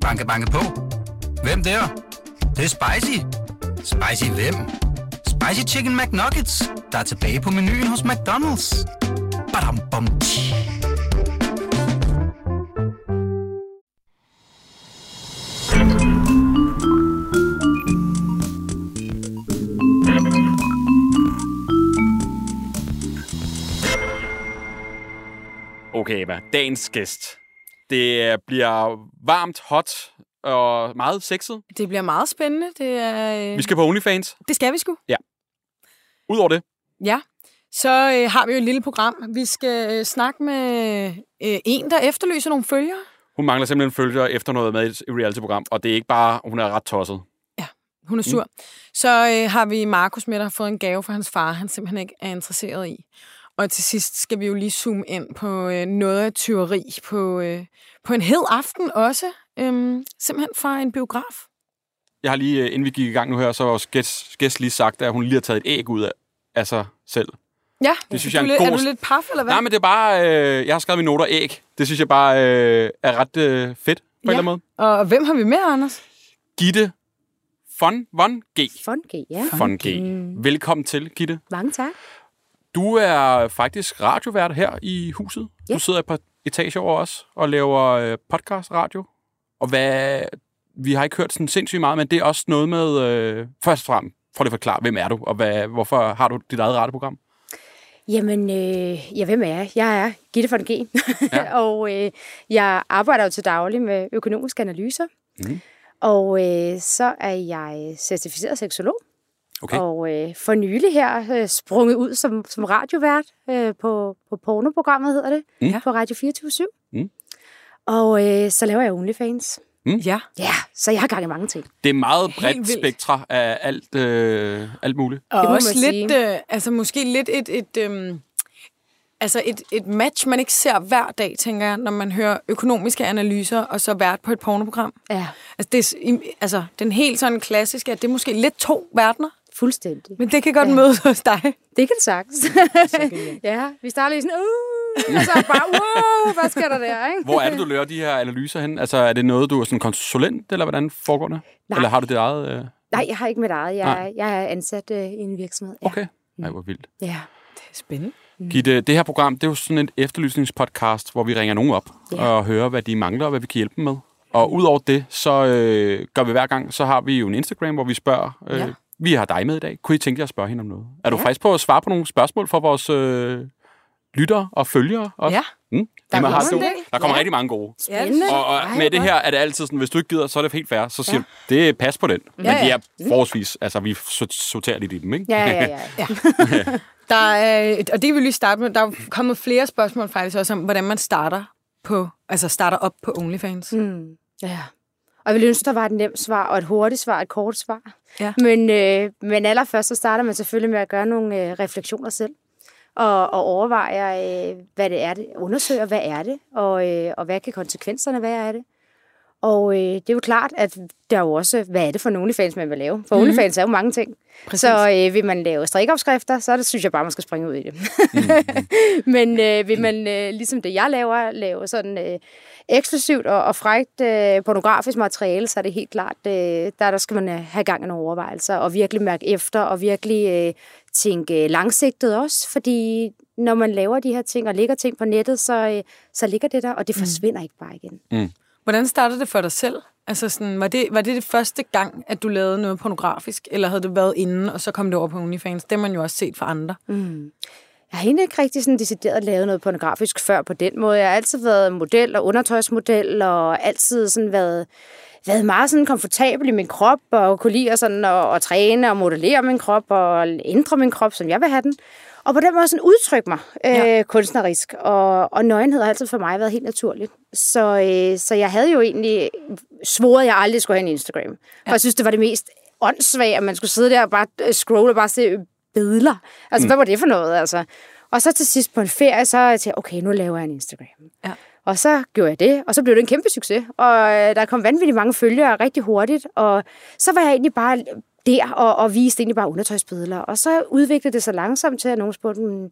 Banke, banke på. Hvem der? Det, det er spicy. Spicy hvem? Spicy Chicken McNuggets, der er tilbage på menuen hos McDonald's. Badum, bom, tji. Okay, Eva. Dagens gæst. Det bliver varmt, hot og meget sexet. Det bliver meget spændende. Det, er, øh, Vi skal på OnlyFans. det skal vi sgu. Udover det, Ja. Så øh, har vi jo et lille program. Vi skal øh, snakke med øh, en, der efterlyser nogle følgere. hun mangler simpelthen følger efter noget med i et reality-program, og det er ikke bare, hun er ret tosset. Hun er sur. Mm. Så øh, har vi Markus med, der har fået en gave fra hans far, han simpelthen ikke er interesseret i. Og til sidst skal vi jo lige zoome ind på øh, noget af tyveri på, øh, på en hed aften også. Øhm, simpelthen fra en biograf. Jeg har lige, øh, inden vi gik i gang nu her, så har vores gæst, gæst lige sagt, at hun lige har taget et æg ud af, af sig selv. Ja, Det synes du jeg er en lidt, god- er du lidt paf, eller hvad? Nej, men det er bare, øh, jeg har skrevet mine noter æg. Det synes jeg bare øh, er ret øh, fedt, på en Ja. eller anden måde. Og hvem har vi med, Anders? Gitte Fon, Von G. Fun G, ja. Fon G. Velkommen til, Gitte. Mange tak. Du er faktisk radiovært her i huset. Ja. Du sidder på etage over os og laver øh, podcast radio. Og hvad, vi har ikke hørt sådan sindssygt meget, men det er også noget med, øh, først og fremmest, for at forklare, hvem er du, og hvad, hvorfor har du dit eget radioprogram? Jamen, øh, ja, hvem er jeg? Jeg er Gitte von G. Ja. og øh, jeg arbejder jo til daglig med økonomiske analyser. Mhm. Og øh, så er jeg certificeret seksolog. Okay. Og øh, for nylig her øh, sprunget ud som, som radiovært øh, på, på pornoprogrammet, hedder det, Mm. på Radio 24 Mm. Og øh, så laver jeg OnlyFans. Ja. Ja, så jeg har gang i mange ting. Det er meget bredt vildt. spektra af alt, øh, alt muligt. Og Det også lidt, øh, altså måske lidt et, et, øhm, altså et, et match, man ikke ser hver dag, tænker jeg, når man hører økonomiske analyser, og så vært på et pornoprogram. Ja, Altså, det er, altså den helt sådan klassiske, at det er måske lidt to verdener, fuldstændig. men det kan godt Ja. mødes hos dig. Det kan det sagtens. ja, vi starter lige sådan, uh, og så bare, wow, hvad sker der der, ikke? Hvor er det, du laver de her analyser hen? Altså, er det noget, du er sådan konsulent, eller hvordan foregår det? Nej. Eller har du dit eget? Øh... Nej, jeg har ikke mit eget. Jeg, Nej. jeg er ansat øh, i en virksomhed. Ja. Okay. Nej, hvor vildt. Ja. Det er spændende. Gitte, det her program, det er jo sådan et efterlysningspodcast, hvor vi ringer nogen op Ja. og hører, hvad de mangler, og hvad vi kan hjælpe dem med. Og udover det, så øh, gør vi hver gang, så har vi jo en Instagram, hvor vi spørger, øh, Ja. Vi har dig med i dag. Kunne I tænke jer at spørge hende om noget? Er du Ja. faktisk på at svare på nogle spørgsmål fra vores øh, lyttere og følgere også? Ja. Mm? Der Emma, har kommer du? Der kommer Ja. rigtig mange gode. Spændende. Og, og Ej, med det her er det altid sådan, hvis du ikke gider, så er det helt fair. Så siger Ja. du, det er pas på den. Men Ja, de ja. er forholdsvis, altså vi so- sorterer lidt i dem, ikke? Ja, ja, ja. Der er, og det vil vi lige starte med, der er kommet flere spørgsmål faktisk også om, hvordan man starter på, altså starter op på OnlyFans. Mm, ja. Og jeg ville ønske, der var et nemt svar, og et hurtigt svar, og et kort svar. Ja. Men, øh, men allerførst, så starter man selvfølgelig med at gøre nogle øh, refleksioner selv. Og, og overvejer, øh, hvad det er, det undersøger, hvad er det, og, øh, og hvad kan konsekvenserne være af det. Og øh, det er jo klart, at der er jo også, hvad er det for en OnlyFans, man vil lave? For mm. OnlyFans er jo mange ting. Præcis. Så øh, vil man lave strikopskrifter, så det, synes jeg bare, man skal springe ud i det. Men øh, vil man, øh, ligesom det jeg laver, lave sådan øh, eksklusivt og, og frægt øh, pornografisk materiale, så er det helt klart, øh, der, der skal man øh, have gang i nogle overvejelser, og virkelig mærke efter, og virkelig øh, tænke langsigtet også, fordi når man laver de her ting, og lægger ting på nettet, så, øh, så ligger det der, og det forsvinder ikke bare igen. Hvordan startede det for dig selv? Altså sådan, var, det, var det det første gang, at du lavede noget pornografisk, eller havde det været inden, og så kom det over på OnlyFans? Det har man jo også set for andre. Mm. Jeg har egentlig ikke rigtig sådan decideret lavet noget pornografisk før på den måde. Jeg har altid været model og undertøjsmodel, og altid sådan været, været meget sådan komfortabel i min krop, og kunne lide at, sådan at, at træne og modellere min krop, og ændre min krop, som jeg vil have den. Og på den måde sådan udtrykke mig øh, Ja. kunstnerisk. Og, og nøgenhed har altid for mig været helt naturligt. Så, øh, så jeg havde jo egentlig svoret, at jeg aldrig skulle have en Instagram. Og jeg synes, det var det mest åndssvage, at man skulle sidde der og bare øh, scrolle og bare se billeder. Altså, mm. hvad var det for noget, altså? Og så til sidst på en ferie, så tænkte jeg, okay, nu laver jeg en Instagram. Ja. Og så gjorde jeg det, og så blev det en kæmpe succes. Og øh, der kom vanvittigt mange følgere rigtig hurtigt, og så var jeg egentlig bare der og, og viste egentlig bare undertøjsbilleder. Og så udviklede det sig langsomt til, at nogen spurgte, "Hmm,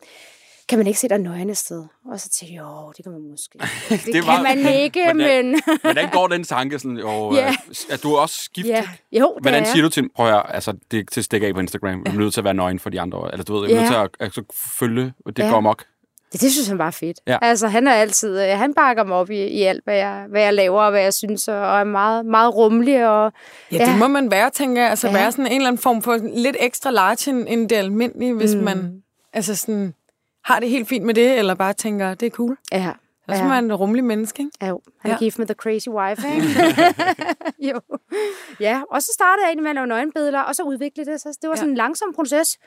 kan man ikke se dig nøgen et sted? Og så tænkte jeg, jo, det kan man måske. Det, det Det kan var- man ikke, Hvordan- men... Hvordan går den tanke? Sådan, jo, yeah. Er du også gift? ja, jo, det Hvordan er siger du til prøv at høre, altså det til stikke af på Instagram, ja. er nødt til at være nøgen for de andre, eller du ved, jeg er nødt til at altså, følge, det Ja. går amok. Det, det synes han bare er fedt. Ja. Altså, han er altid, øh, han bakker mig op i, i alt, hvad jeg, hvad jeg laver, og hvad jeg synes, og er meget, meget rummelig. Og, Ja, det må man være, tænker jeg. Altså Ja. ja. være sådan en eller anden form for lidt ekstra large end, end det almindelige, hvis mm. man altså sådan, har det helt fint med det, eller bare tænker, det er cool. ja, Så er man en rummelig menneske, ikke? Ja, jo. Han er Ja. gift med The Crazy Wife, ikke? jo. Ja, og så startede jeg egentlig med at lave nøgenbilleder, og så udvikle det. Så det var sådan en langsom proces.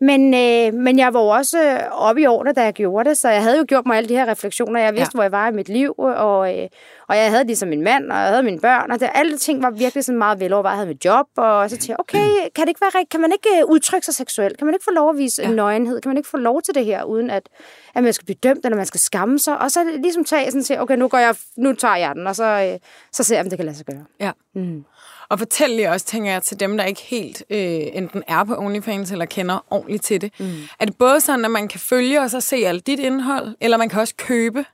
Men, øh, men jeg var jo også øh, oppe i årene, da jeg gjorde det, så jeg havde jo gjort mig alle de her refleksioner. Jeg vidste, ja. hvor jeg var i mit liv, og, øh, og jeg havde ligesom min mand, og jeg havde mine børn, og det, alle ting var virkelig sådan meget velovervejet. Jeg havde mit job, og så tænkte jeg, okay, kan, det ikke være, rigt- kan man ikke øh, udtrykke sig seksuelt? Kan man ikke få lov at vise ja. en nøgenhed? Kan man ikke få lov til det her, uden at, at man skal blive dømt, eller man skal skamme sig? Og så ligesom tage sådan til, okay, nu, går jeg, nu tager jeg den, og så, øh, så ser jeg, om det kan lade sig gøre. Ja. Mm. Og fortæl lige også, tænker jeg, til dem, der ikke helt øh, enten er på OnlyFans eller kender ordentligt til det. Mm. Er det både sådan, at man kan følge og så se alt dit indhold, eller man kan også købe.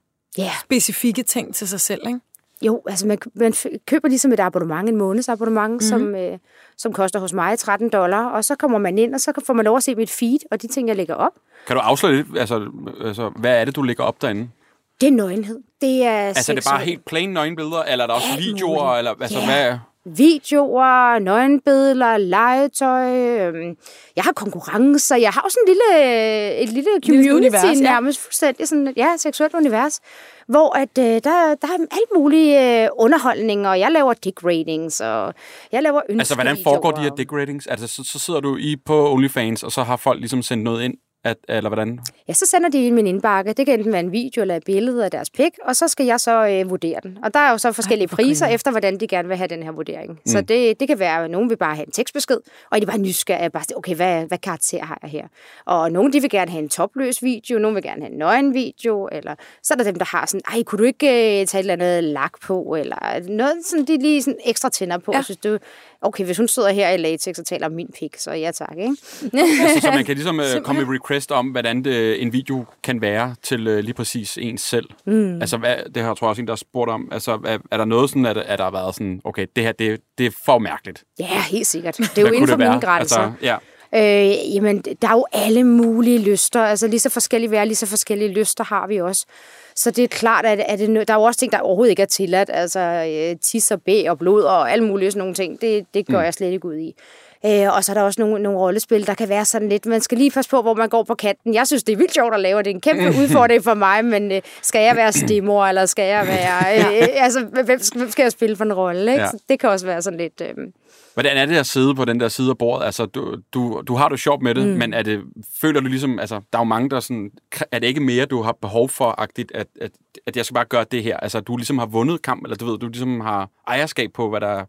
Yeah. specifikke ting til sig selv, ikke? Jo, altså man, man køber ligesom et abonnement, en månedsabonnement, mm-hmm. som, øh, som koster hos mig 13 dollar, og så kommer man ind, og så kan- får man lov at se mit feed, og de ting, jeg lægger op, Kan du afsløre lidt, altså, altså, hvad er det, du lægger op derinde? det er nøgenhed. Det er Altså, er det bare helt plain nøgenbilleder, eller er der også Alt videoer, muligt. eller altså, Ja. hvad? Videoer, nøgenbilleder, legetøj. øhm, Jeg har konkurrencer. Jeg har også en lille, et lille community, univers, univers, ja. nærmest fuldstændig sådan, ja, seksuelt univers, hvor at, øh, der, der er alt muligt øh, underholdning, og jeg laver dick ratings, og jeg laver ønskevideoer. Altså, hvordan foregår de her dick ratings? Altså, så, så sidder du i på OnlyFans, og så har folk ligesom sendt noget ind, at, eller hvordan? Ja, så sender de i min indbakke. Det kan enten være en video eller et billede af deres pik, og så skal jeg så øh, vurdere den. Og der er jo så forskellige hvor priser efter, hvordan de gerne vil have den her vurdering. Mm. Så det, det kan være, at nogen vil bare have en tekstbesked, og de bare nysgerrige. Bare, sige, okay, hvad, hvad karakter har jeg her? Og nogen de vil gerne have en topløs video, nogen vil gerne have en nøgen video, eller så er der dem, der har sådan, ej, kunne du ikke øh, tage et eller andet lak på, eller noget, sådan, de lige sådan ekstra tænder på. Ja. Synes, du, okay, hvis hun sidder her i latex og taler om min pik, så ja tak, ikke? Altså, så man kan ligesom uh, komme med request om, hvordan det, en video kan være til uh, lige præcis ens selv. Mm. Altså, hvad, det har jeg tror jeg også en, der har spurgt om. Altså, er, er der noget sådan, at, at der har været sådan, okay, det her, det, det er for mærkeligt. Ja, helt sikkert. Det er jo inden for mine grænser. Altså, ja. Øh, jamen, der er jo alle mulige lyster. Altså lige så forskellige vi er, lige så forskellige lyster har vi også. Så det er klart, at, at det, der er jo også ting, der overhovedet ikke er tilladt. Altså øh, tis og bæ og blod og alle mulige sådan nogle ting. Det, det går mm. jeg slet ikke ud i. Øh, og så er der også nogle, nogle rollespil, der kan være sådan lidt, man skal lige passe på, hvor man går på kanten. Jeg synes, det er vildt sjovt at lave, det er en kæmpe udfordring for mig, men øh, skal jeg være stemor, eller skal jeg være... Øh, altså, hvem, skal- hvem skal jeg spille for en rolle? Ja. Det kan også være sådan lidt... Øh, Hvordan er det at sidde på den der side af bordet? Altså, du, du, du har det sjovt med det, mm. men er det, føler du ligesom, altså, der er jo mange, der sådan, er det ikke mere, du har behov for, agtigt, at, at, at jeg skal bare gøre det her? Altså, du ligesom har vundet kamp, eller du ved, du ligesom har ejerskab på, hvad der,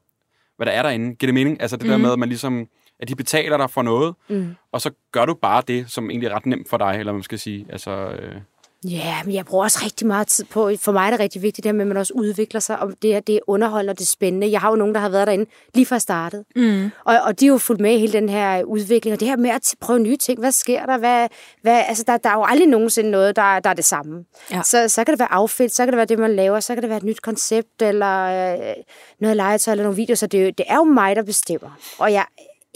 hvad der er derinde. Giver det mening? Altså, det mm. der med, at man ligesom, at de betaler dig for noget, mm. og så gør du bare det, som egentlig er ret nemt for dig, eller man skal sige. Altså, øh, Ja, men jeg bruger også rigtig meget tid på, for mig er det rigtig vigtigt, det her med, at man også udvikler sig, og det, her, det er underholdende og det er spændende. Jeg har jo nogen, der har været derinde lige fra startet, mm. og, og de er jo fulgt med i hele den her udvikling, og det her med at prøve nye ting, hvad sker der? Hvad, hvad, altså, der, der er jo aldrig nogensinde noget, der, der er det samme. Ja. Så, så kan det være outfit, så kan det være det, man laver, så kan det være et nyt koncept, eller øh, noget legetøj, eller nogle videoer, så det, det er jo mig, der bestemmer. Og jeg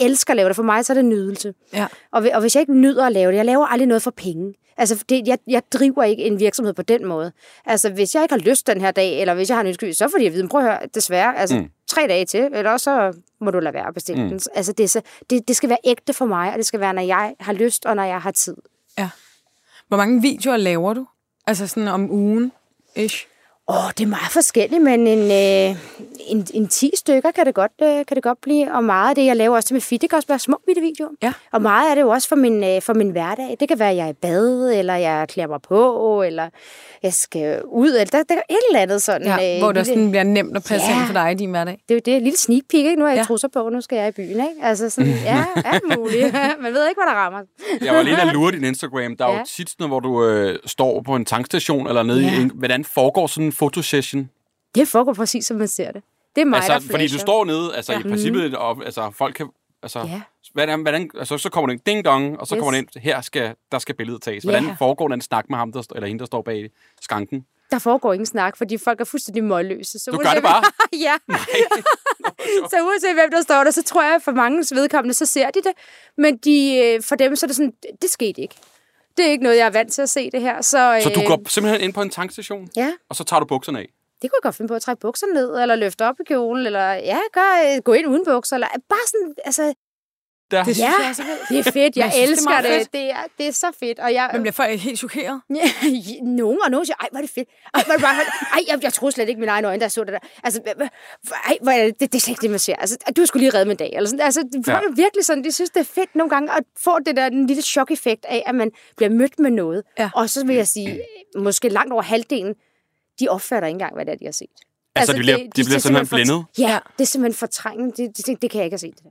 elsker at lave det. For mig så er det nydelse. Ja. Og, og hvis jeg ikke nyder at lave det, jeg laver aldrig noget for penge. Altså, det, jeg, jeg driver ikke en virksomhed på den måde. Altså, hvis jeg ikke har lyst den her dag, eller hvis jeg har en ønske, så fordi jeg ved, prøv at høre, desværre, altså, mm. tre dage til, eller også så må du lade være at bestille mm. den. Altså, det, så, det, det skal være ægte for mig, og det skal være, når jeg har lyst, og når jeg har tid. ja. Hvor mange videoer laver du? Altså sådan om ugen, ish. Åh, oh, det er meget forskelligt, men en, øh, en, en 10 stykker kan det, godt, øh, kan det godt blive. Og meget af det, jeg laver også til med fit, det kan også være små bitte videoer. Ja. Og meget af det er jo også for min, øh, for min hverdag. Det kan være, at jeg er i bad, eller jeg klæder mig på, eller jeg skal ud, eller der, der er et eller andet sådan. Ja, hvor det lille- sådan bliver nemt at passe Ja. ind for dig i din hverdag. Det er jo det, et lille sneak peek, ikke? Nu er jeg Ja. i trusser på, nu skal jeg i byen, ikke? Altså sådan, ja, alt muligt. Man ved ikke, hvad der rammer. Jeg var lige at lure din Instagram. Der er ja. jo tit sådan hvor du øh, står på en tankstation eller nede Ja. i en... Hvordan foregår sådan en fotosession? Det foregår præcis, som man ser det. Det er mig, der Altså, fordi du flasher. står nede, altså ja. i princippet, og, altså folk kan... Altså, Ja. hvordan, hvordan, altså, så kommer den ding dong, og så Yes. kommer den ind, her skal, der skal billedet tages. Hvordan Ja. foregår den snak med ham, der, eller hende, der står bag skranken? Der foregår ingen snak, fordi folk er fuldstændig målløse. Så Du gør det bare? ja. så uanset hvem der står der, så tror jeg, at for mange vedkommende, så ser de det. Men de, øh, for dem, så er det sådan, det skete ikke. Det er ikke noget, jeg er vant til at se det her. Så, Så du øh, går simpelthen ind på en tankstation, Ja, og så tager du bukserne af? det kunne jeg godt finde på at trække bukserne ned, eller løfte op i kjolen, eller ja, gør, øh, gå ind uden bukser, eller bare sådan, altså, Der. Det synes Ja. jeg er så vildt. det er fedt, jeg, Jeg det er elsker det. fedt. Det er, det er så fedt, og jeg... Man bliver folk helt chokeret. Nogen og nogen siger, ej, hvor er det fedt. Ej, hvor det bare, ej jeg, jeg troede slet ikke mine egne øjne, jeg så det der. Altså, ej, hvor er det, det, det er slet ikke det, man ser. Altså, du skulle lige redde mig en dag. Eller sådan. Altså, folk Ja. er virkelig sådan, de synes, det er fedt nogle gange at få det der en lille chok-effekt af, at man bliver mødt med noget. Ja. Og så vil jeg sige, måske langt over halvdelen, de opfatter ikke engang, hvad det er, de har set. Altså, de bliver, de bliver simpelthen blændet? Ja, det er simpelthen fortrængende. Det, det, det kan jeg ikke have set. Det der.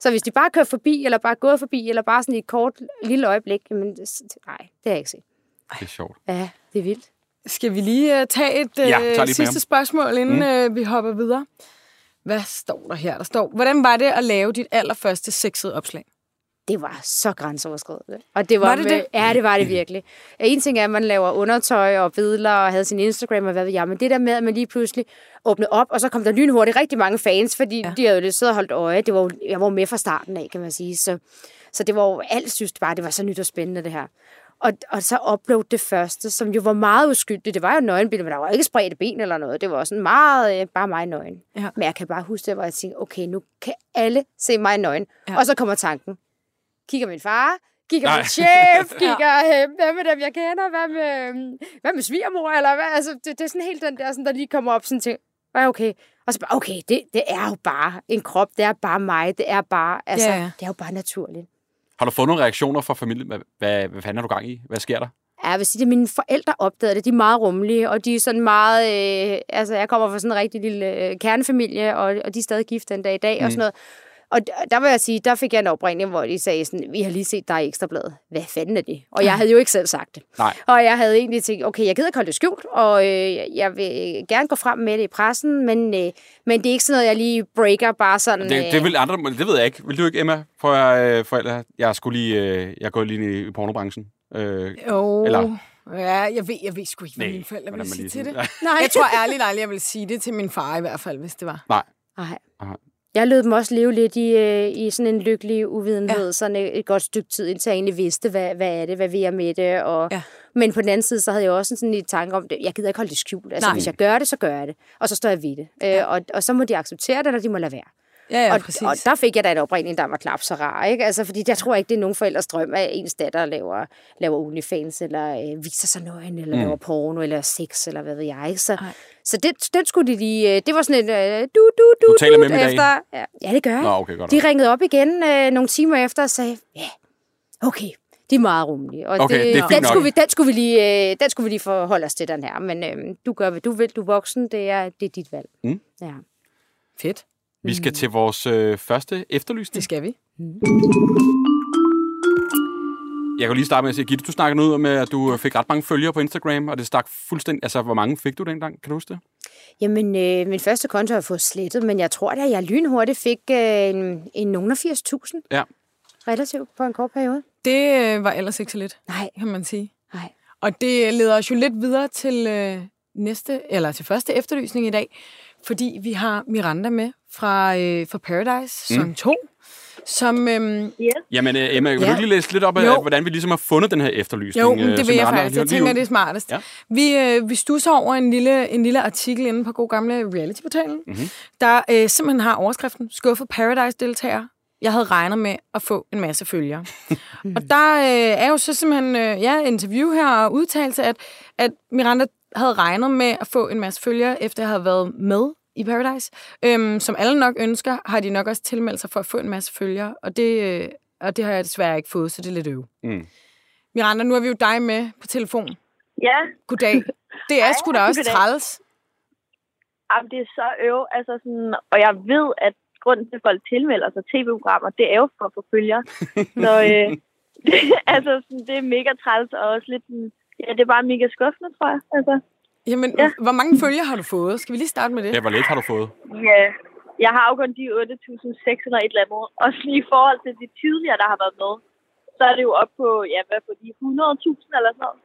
Så hvis de bare kører forbi, eller bare gået forbi, eller bare sådan i et kort lille øjeblik, jamen, det, nej, det har jeg ikke set. Det er sjovt. Ja, det er vildt. Skal vi lige uh, tage et uh, Ja, sidste spørgsmål, inden mm. uh, vi hopper videre? Hvad står der her? Der står, hvordan var det at lave dit allerførste sexede opslag? Det var så grænseoverskridende. Og det var, Var det med, det? Ja, det var det virkelig. En ting er, at man laver undertøj og billeder og havde sin Instagram og hvad ved jeg, men det der med, at man lige pludselig åbnede op, og så kom der lynhurtigt rigtig mange fans, fordi ja. de havde jo lidt siddet og holdt øje. Det var, jo- jeg var med fra starten af, kan man sige. Så, så det var jo alt, synes bare, det var så nyt og spændende, det her. Og, og så upload det første, som jo var meget uskyldigt. Det var jo nøgenbilleder, men der var ikke spredte ben eller noget. Det var sådan meget, øh, bare mig nøgen. Ja. Men jeg kan bare huske det, hvor jeg tænkte, okay, nu kan alle se mig nøgen. Ja. Og så kommer tanken kigger min far, kigger Nej. min chef, kigger, øh, hvad med dem, jeg kender, hvad med, øhm, hvad med svigermor, eller hvad, altså, det, det er sådan helt den der, sådan, der lige kommer op sådan til, ja, okay, og så bare, okay, det, det er jo bare en krop, det er bare mig, det er bare, altså, Ja, ja. det er jo bare naturligt. Har du fået nogle reaktioner fra familien? Hvad, hvad, hvad fanden er du gang i? Hvad sker der? Ja, jeg vil sige, at mine forældre opdagede det. De er meget rummelige, og de er sådan meget... Øh, altså, jeg kommer fra sådan en rigtig lille øh, kernefamilie, og, og de er stadig gift den dag i dag, mm. og sådan noget. Og der vil jeg sige, der fik jeg en opringning, hvor de sagde sådan, vi har lige set dig i Ekstrabladet. Hvad fanden er det? Og jeg havde jo ikke selv sagt det. Nej. Og jeg havde egentlig tænkt, okay, jeg gider ikke holde det skjult, og øh, jeg vil gerne gå frem med det i pressen, men, øh, men det er ikke sådan noget, jeg lige breaker bare sådan... Det, øh, det, vil andre, det ved jeg ikke. Vil du ikke, Emma? For jeg, øh, forældre, jeg skulle lige, øh, jeg gået lige ind i pornobranchen. Øh, Jo. Eller- Ja, jeg ved, jeg ved sgu ikke, hvad mine forældre ville sige til det. Nej. Jeg tror ærligt aldrig, jeg vil sige det til min far i hvert fald, hvis det var. nej. Nej. Jeg lød dem også leve lidt i, øh, i sådan en lykkelig uvidenhed, ja. sådan et, et godt stykke tid, indtil jeg egentlig vidste, hvad, hvad er det, hvad vil jeg med det. Og, Ja. Men på den anden side, så havde jeg også sådan en tanke om, det. jeg gider ikke holde det skjult. Altså, Nej. hvis jeg gør det, så gør jeg det. Og så står jeg ved det. Ja. Øh, og, og så må de acceptere det, eller de må lade være. Ja, ja, og, præcis. og der fik jeg da en opringning, der var knap så rar. Ikke? Altså, fordi jeg tror ikke, det er nogen forældres drøm, at ens datter laver, laver OnlyFans, eller øh, viser sig nøgen, eller mm. laver porno, eller sex, eller hvad ved jeg. Ikke? Så, så det, den skulle de lige... øh, Det var sådan en... Øh, du, du, du, Du taler du, med dem efter, ja, ja, det gør jeg. Nå, okay, godt. De ringede op igen øh, nogle timer efter og sagde, ja, okay, de er meget rummelige. Og Okay, det er fint den, nok. skulle vi, den, skulle vi lige, øh, den skulle vi lige forholde os til, den her. Men øh, du gør, hvad du vil. Du er voksen. Det er, det er dit valg. Mm. Ja. Fedt. Vi skal til vores øh, første efterlysning. Det skal vi. Jeg kan lige starte med at sige, Gitte, du snakkede noget om, at du fik ret mange følgere på Instagram, og det stak fuldstændig... Altså, hvor mange fik du dengang? Kan du huske det? Jamen, øh, min første konto har jeg fået slettet, men jeg tror da, jeg lynhurtigt fik øh, en, en nogen af 80.000 Ja. relativt på en kort periode. Det øh, var ellers ikke så lidt, Nej, kan man sige. nej. Og det leder os jo lidt videre til øh, næste, eller til første efterlysning i dag, fordi vi har Miranda med fra, øh, fra Paradise, sæson 2, som... Øh, Jamen, øh, Emma, vil Ja. du ikke lige læse lidt op af, Jo. hvordan vi ligesom har fundet den her efterlysning? Jo, øh, det som vil jeg andre- faktisk. Jeg tænker, det er smartest. Ja. Vi, øh, vi stusser over en lille, en lille artikel inde på god gamle reality-portalen, mm-hmm. der øh, simpelthen har overskriften Skuffet Paradise-deltager. Jeg havde regnet med at få en masse følgere. og der øh, er jo så simpelthen øh, ja, interview her og udtalelse, at, at Miranda havde regnet med at få en masse følgere, efter jeg havde været med i Paradise. Øhm, som alle nok ønsker, har de nok også tilmeldt sig for at få en masse følgere, og det, øh, og det har jeg desværre ikke fået, så det er lidt øv. Mm. Miranda, nu har vi jo dig med på telefon. Ja, Goddag. Det er sgu da også goddag. træls. jamen, det er så øv. Altså sådan, og jeg ved, at grunden til, at folk tilmelder sig tv-programmer, det er jo for at få følgere. Så øh, det, altså, sådan, det er mega træls, og også lidt sådan, ja, det er bare mega skuffende, tror jeg. Altså, Jamen, Ja. hvor mange følger har du fået? Skal vi lige starte med det? Ja, hvor lidt har du fået? ja, jeg har jo kun de 8.600 et eller andet. Og sådan i forhold til de tidligere, der har været med, så er det jo op på, ja, hvad på de 100.000 eller sådan noget.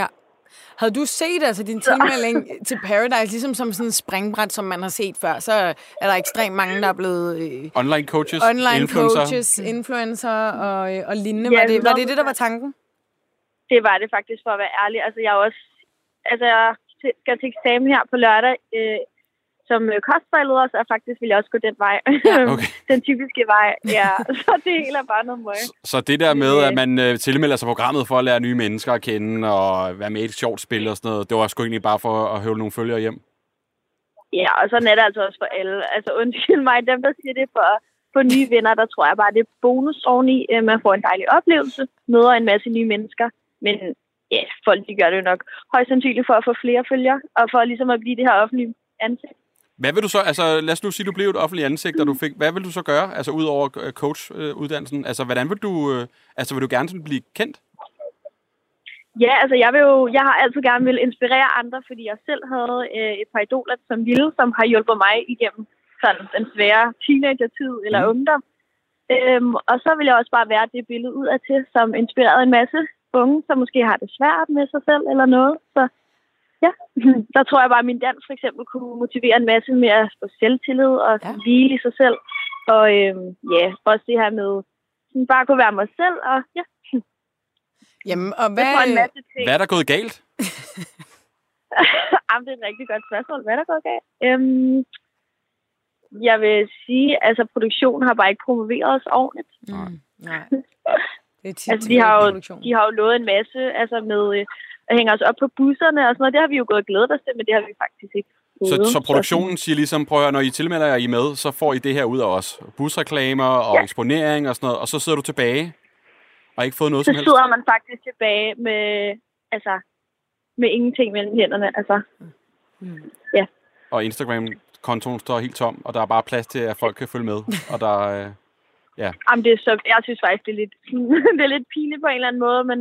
Ja. Havde du set altså din tilmelding til Paradise ligesom som sådan en springbræt, som man har set før, så er der ekstremt mange, der er blevet øh, Online coaches, online influencer. coaches, influencer og, øh, og lignende. Ja, var, det, var det det, der var tanken? Det var det faktisk, for at være ærlig. Altså, jeg er også... Altså, jeg skal til eksamen her på lørdag øh, som øh, kostvejleder, så faktisk vil jeg også gå den vej. okay. den typiske vej, ja. Så det hele er bare noget møg. Så det der med, at man øh, tilmelder sig programmet for at lære nye mennesker at kende og være med i et sjovt spil og sådan noget, det var sgu egentlig bare for at høvle nogle følgere hjem. Ja, og sådan er det altså også for alle. Altså undskyld mig, dem der siger det for, for nye venner, der tror jeg bare, det er bonus oveni. Øh, Man får en dejlig oplevelse, møder en masse nye mennesker. Men ja, folk de gør det jo nok højst sandsynligt for at få flere følgere, og for ligesom at blive det her offentlige ansigt. Hvad vil du så, altså lad os nu sige, du blev et offentligt ansigt, og du fik, hvad vil du så gøre, altså ud over øh, coach-uddannelsen? Altså hvordan vil du, øh, altså vil du gerne sådan blive kendt? Ja, altså jeg vil jo, jeg har altid gerne vil inspirere andre, fordi jeg selv havde øh, et par idoler som lille, som har hjulpet mig igennem sådan den svære teenagertid eller mm. ungdom. Øhm, og så vil jeg også bare være det billede ud af til, som inspirerede en masse unge, som måske har det svært med sig selv eller noget. Så ja, der tror jeg bare, at min dans for eksempel kunne motivere en masse med at få selvtillid og Ja. hvile i sig selv. Og øhm, ja, også det her med sådan bare at kunne være mig selv. Og ja, Jamen, og hvad, tror en masse ting. Hvad er der gået galt? Jamen, det er et rigtig godt spørgsmål. Hvad er der gået galt? Øhm, jeg vil sige, altså produktionen har bare ikke promoveret os ordentligt. Mm, nej. Det er Altså, de har, jo, de har jo lovet en masse altså med øh, at hænge os op på busserne og sådan noget. Det har vi jo gået og glædet os til, men det har vi faktisk ikke. Så, så produktionen siger ligesom, prøv at høre, når I tilmelder jer I med, så får I det her ud af os. Busreklamer og Ja. eksponering og sådan noget, og så sidder du tilbage og har ikke fået noget Så som helst. sidder man faktisk tilbage med, altså, med ingenting mellem hænderne. Altså, Og Instagram-kontoen står helt tom, og der er bare plads til, at folk kan følge med. Og der, øh, jamen, det er så, jeg synes faktisk, det er, lidt, det er lidt pinligt på en eller anden måde, men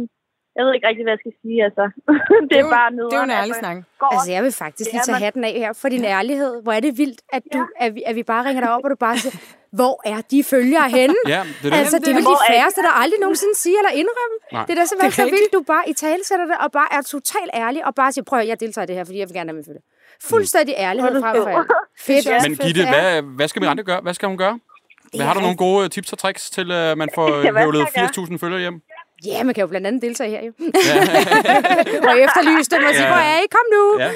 jeg ved ikke rigtig, hvad jeg skal sige. Altså. det, er jo- bare noget. Det er jo en ærlig snak. Altså, jeg vil faktisk Det lige tage hatten af her for din ærlighed. Hvor er det vildt, at, du, at, vi, at vi bare ringer dig op, og du bare siger, hvor er de følgere henne? ja, det er det. Altså, det er vel de færreste, der aldrig nogensinde siger eller indrømme. Nej. Det er da simpelthen Det så vildt, du bare i tale sætter det, og bare er totalt ærlig, og bare siger, prøv at jeg deltager i det her, fordi jeg vil gerne have med følge. Fuldstændig ærlighed frem for alt. Fedt. Ja. Men Gitte, hvad, hvad skal Miranda gøre? Hvad skal hun gøre? Hvad, har du nogle gode øh, tips og tricks til, at man får Ja, høvlet jeg 80.000 følgere hjem? Ja, man kan jo blandt andet deltage her jo. og efterlyse dem og sige, Ja. hvor er I? Kom nu. Ja.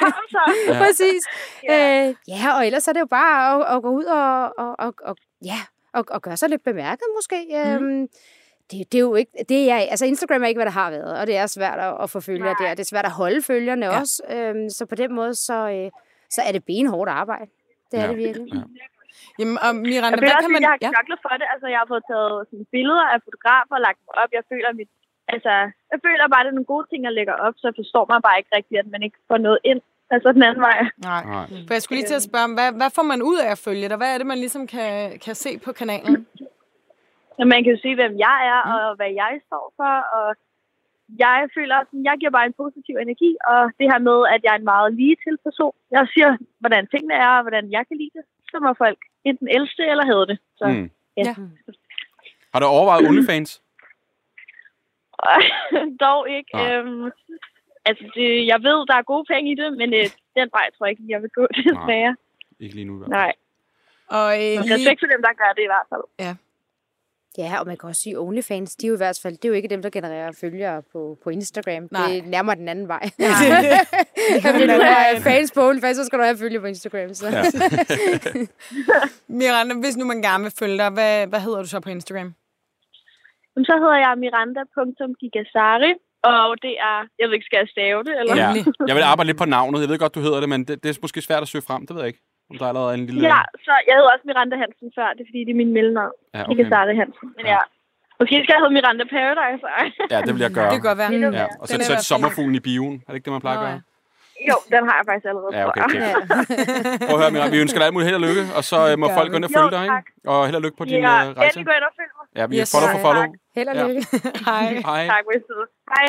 Kom så. Ja. Præcis. Ja. Øh, ja, og ellers er det jo bare at, at gå ud og, og, og, og, ja, og, og gøre sig lidt bemærket måske. Mm. Det, det er jo ikke, det er, altså Instagram er ikke, hvad det har været, og det er svært at, at få følgere der. Det er svært at holde følgerne Ja. ja. også. Øhm, så på den måde, så, øh, så er det benhårdt arbejde. Det er Ja. det virkelig. Ja. Jamen, og Miranda, Jeg hvad også, kan man... at jeg har Ja. knoklet for det. Altså, jeg har fået taget sådan, billeder af fotografer og lagt dem op. Jeg føler, mit, altså, jeg føler bare, at det er nogle gode ting, jeg lægger op, så forstår man bare ikke rigtigt, at man ikke får noget ind. Altså den anden vej. Nej. Nej. For jeg skulle lige til at spørge, hvad, hvad får man ud af at følge dig? Hvad er det, man ligesom kan, kan se på kanalen? Så man kan jo se, hvem jeg er, og hvad jeg står for, og jeg føler, at jeg giver bare en positiv energi, og det her med, at jeg er en meget lige til person. Jeg siger, hvordan tingene er, og hvordan jeg kan lide det. Så må folk enten elske det, eller hade det. Så, Mm. Ja. Ja. Har du overvejet OnlyFans? Dog ikke. Nej. Øhm, altså, det, jeg ved, der er gode penge i det, men øh, den vej tror jeg ikke, jeg vil gå, desværre. Ikke lige nu i hvert fald. Nej. Og øh, Men respekt for dem, der gør det i hvert fald. Ja, og man kan også sige, OnlyFans, de er jo i hvert fald, det er jo ikke dem, der genererer følgere på, på Instagram. Nej. Det er nærmere den anden vej. Nej. Ja, Vil du have fans på OnlyFans, så skal du have følgere på Instagram. Så. Ja. Miranda, hvis nu man gerne vil følge dig, hvad, hvad hedder du så på Instagram? Så hedder jeg Miranda.gigasari, og det er, jeg ved ikke, skal jeg stave det? Eller? Ja. Jeg vil arbejde lidt på navnet. Jeg ved godt, du hedder det, men det, det er måske svært at søge frem. Det ved jeg ikke. Om der allerede er en lille... Ja, så jeg hedder også Miranda Hansen før, det er fordi, det er min mellemnavn. Ja, Okay. okay. Gigasari Hansen. Men Ja. ja. Måske skal jeg hedde Miranda Paradise. Ja, det vil jeg gøre. Det kan godt være. Mm. Ja, og så i sæt sommerfuglen i bioen. Er det ikke det, man plejer at Nå, gøre? jo, den har jeg faktisk allerede. Ja, okay. okay. Prøv at høre, Mira, vi ønsker dig alt muligt held og lykke, og så øh, må folk gå ind og følge dig, tak. ikke? Og held og lykke på din Ja, øh, rejse. endelig gå ind og følg mig. Ja, vi Yes. follow for Tak. follow. Held og Ja. lykke. Hej. Hej. Tak, hvis du. Hej.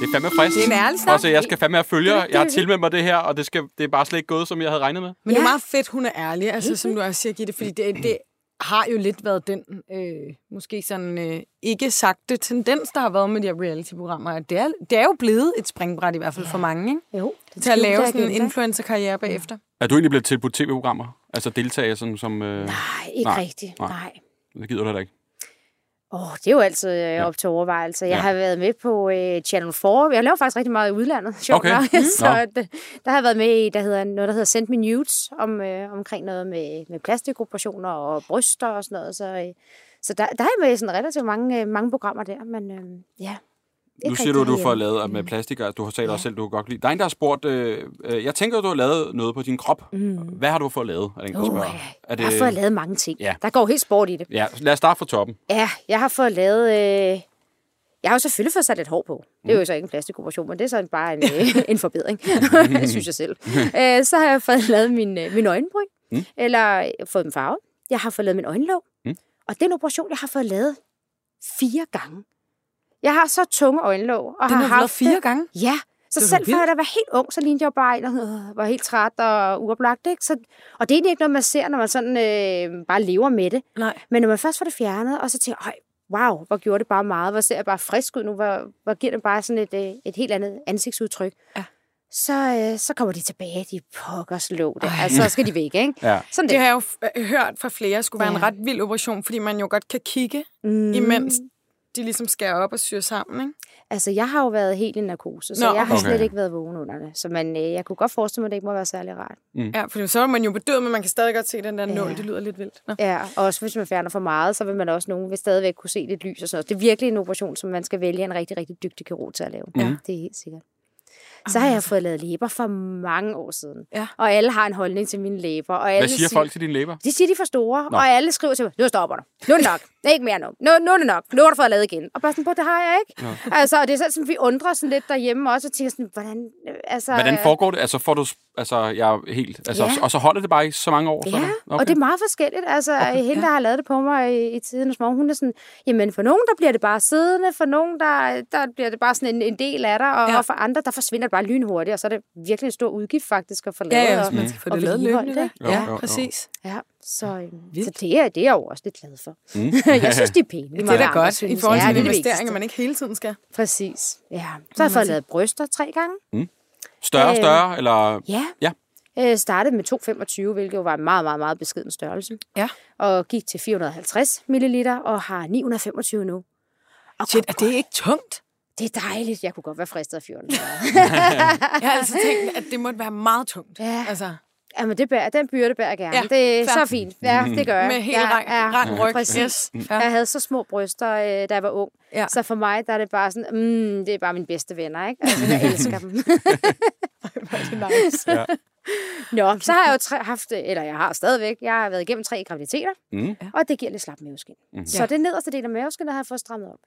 Det er fandme frisk. Det er en ærlig snak. Også, jeg skal fandme have følger. Det- det- Jeg har tilmeldt mig det her, og det, skal, det er bare slet ikke gået, som jeg havde regnet med. Men det er Ja. meget fedt, hun er ærlig, altså, som du også siger, Gitte, fordi det, det har jo lidt været den, øh, måske sådan øh, ikke sagte tendens, der har været med de her reality-programmer. at Det er, det er jo blevet et springbræt, i hvert fald for mange, ikke? Jo, det til at lave sådan en influencer-karriere bagefter. Er du egentlig blevet tilbudt tv-programmer? Altså deltage sådan som... Øh, Nej, ikke Nej, rigtigt. nej. Nej. det gider du heller ikke. Åh, oh, det er jo altid øh, op til overvejelse. Jeg Ja. har været med på øh, Channel 4. Jeg laver faktisk rigtig meget i udlandet, sjovt Okay. nok. Mm. Så det, der har jeg været med i der hedder, noget, der hedder Send Me Nudes, om, øh, omkring noget med, med plastikoperationer og bryster og sådan noget. Så, øh, så der, der er jeg med i sådan relativt mange, øh, mange programmer der, men øh, ja. Nu siger du, du får lavet med plastik, og du har sagt også selv, du kan godt lide. Der er en, der har spurgt, øh, øh, jeg tænker, at du har lavet noget på din krop. Mm. Hvad har du fået lavet? Er det en, Uh, ja. Er Jeg har fået lavet mange ting. Ja. Der går helt sport i det. Ja, lad os starte fra toppen. Ja, jeg har fået lavet... Øh... Jeg har jo selvfølgelig fået sat lidt hår på. Det er jo så ikke en plastikoperation, men det er så bare en, øh, en forbedring, det synes jeg selv. Øh, så har jeg fået lavet min, øh, min øjenbryn, mm. eller fået dem farvet. Jeg har fået lavet min øjenlåg. Mm. Og det er en operation, jeg har fået lavet fire gange. Jeg har så tunge øjenlåg. Og Den har haft fire det- gange? Ja, så Det selv før jeg da var helt ung, så lignede jeg jo bare en, øh, var helt træt og uoplagt. Ikke? Så, og det er ikke noget, man ser, når man sådan øh, bare lever med det. Nej. Men når man først får det fjernet, og så tænker jeg, wow, hvor gjorde det bare meget, hvor ser jeg bare frisk ud nu, hvor, hvor giver det bare sådan et, øh, et helt andet ansigtsudtryk. Ja. Så, øh, så kommer de tilbage, de pokker slå det. Altså, så skal de væk, ikke? Ja. Sådan Det det. har jeg jo hørt fra flere, skulle være Ja. en ret vild operation, fordi man jo godt kan kigge, Mm. imens de ligesom skærer op og syr sammen, ikke? Altså, jeg har jo været helt i narkose, så Nå, jeg har okay. slet ikke været vågen under det. Så man, øh, jeg kunne godt forestille mig, at det ikke må være særlig rart. Ja, for så er man jo bedøvet, men man kan stadig godt se den der Ja. nål. Det lyder lidt vildt. Nå. Ja, og også hvis man fjerner for meget, så vil man også nogen vil stadigvæk kunne se lidt lys og sådan noget. Det er virkelig en operation, som man skal vælge en rigtig, rigtig dygtig kirurg til at lave. Ja. Det er helt sikkert. Så har jeg fået lavet læber for mange år siden. Ja. Og alle har en holdning til mine læber. Og alle Hvad siger folk til dine læber? De siger, de er for store, Nå. og alle skriver til mig, nu stopper du. Nu er det nok. Det er ikke mere nu. Nu, nu er det nok. Nu har du fået lavet igen. Og bare sådan, "På, det har jeg ikke. Nå. Altså, og det er sådan, sådan, vi undrer os sådan lidt derhjemme også, og tænker sådan, hvordan, øh, altså... Hvordan foregår det? Altså, får du... Altså, jeg er helt... Altså, Ja. Og så holder det bare i så mange år? så, Ja, eller? okay. og det er meget forskelligt. Altså, okay, hende, der har lavet det på mig i, i tiden hos morgen, hun er sådan, jamen for nogen, der bliver det bare siddende, for nogen, der, der bliver det bare sådan en, en del af dig, og, Ja. ja. og for andre, der forsvinder det bare lynhurtigt, og så er det virkelig en stor udgift faktisk at få Ja, lavet. ja, og, hvis man skal få og det lavet vedligeholde løbende. det. Jo, Ja, jo, jo. præcis. Ja, så, øhm, så det, er, det er jeg jo også lidt glad for. Mm. jeg synes, de er pæne. Det er da godt, i forhold til ja, ja, det er det investeringer, vigtigste. man ikke hele tiden skal. Præcis, ja. Så har jeg fået lavet bryster tre gange. Større og Øh, større, eller... Ja. Ja. Jeg startede med 2,25, hvilket jo var en meget, meget, meget beskeden størrelse. Ja. Og gik til 450 ml og har 925 nu. Og Shit, er det ikke tungt? det er dejligt. Jeg kunne godt være fristet af 400. Jeg har altså tænkt, at det måtte være meget tungt. Ja. Altså, Jamen, det bærer, den byrde bærer jeg gerne. Ja, Ja, det er fair. så fint. Ja, det gør jeg. med helt jeg, rank, rank ryg. Præcis. Yes. Ja. Jeg havde så små bryster, øh, da jeg var ung. Ja. Så for mig, der er det bare sådan, mm, det er bare mine bedste venner, ikke? Altså, jeg elsker dem. Hvor er det nice. Ja. Nå, så har jeg jo tre, haft, eller jeg har stadigvæk, jeg har været igennem tre graviditeter, Mm. og det giver lidt slap maveskin. Mm. Så Ja. det nederste del af maveskinnet har jeg fået strammet op.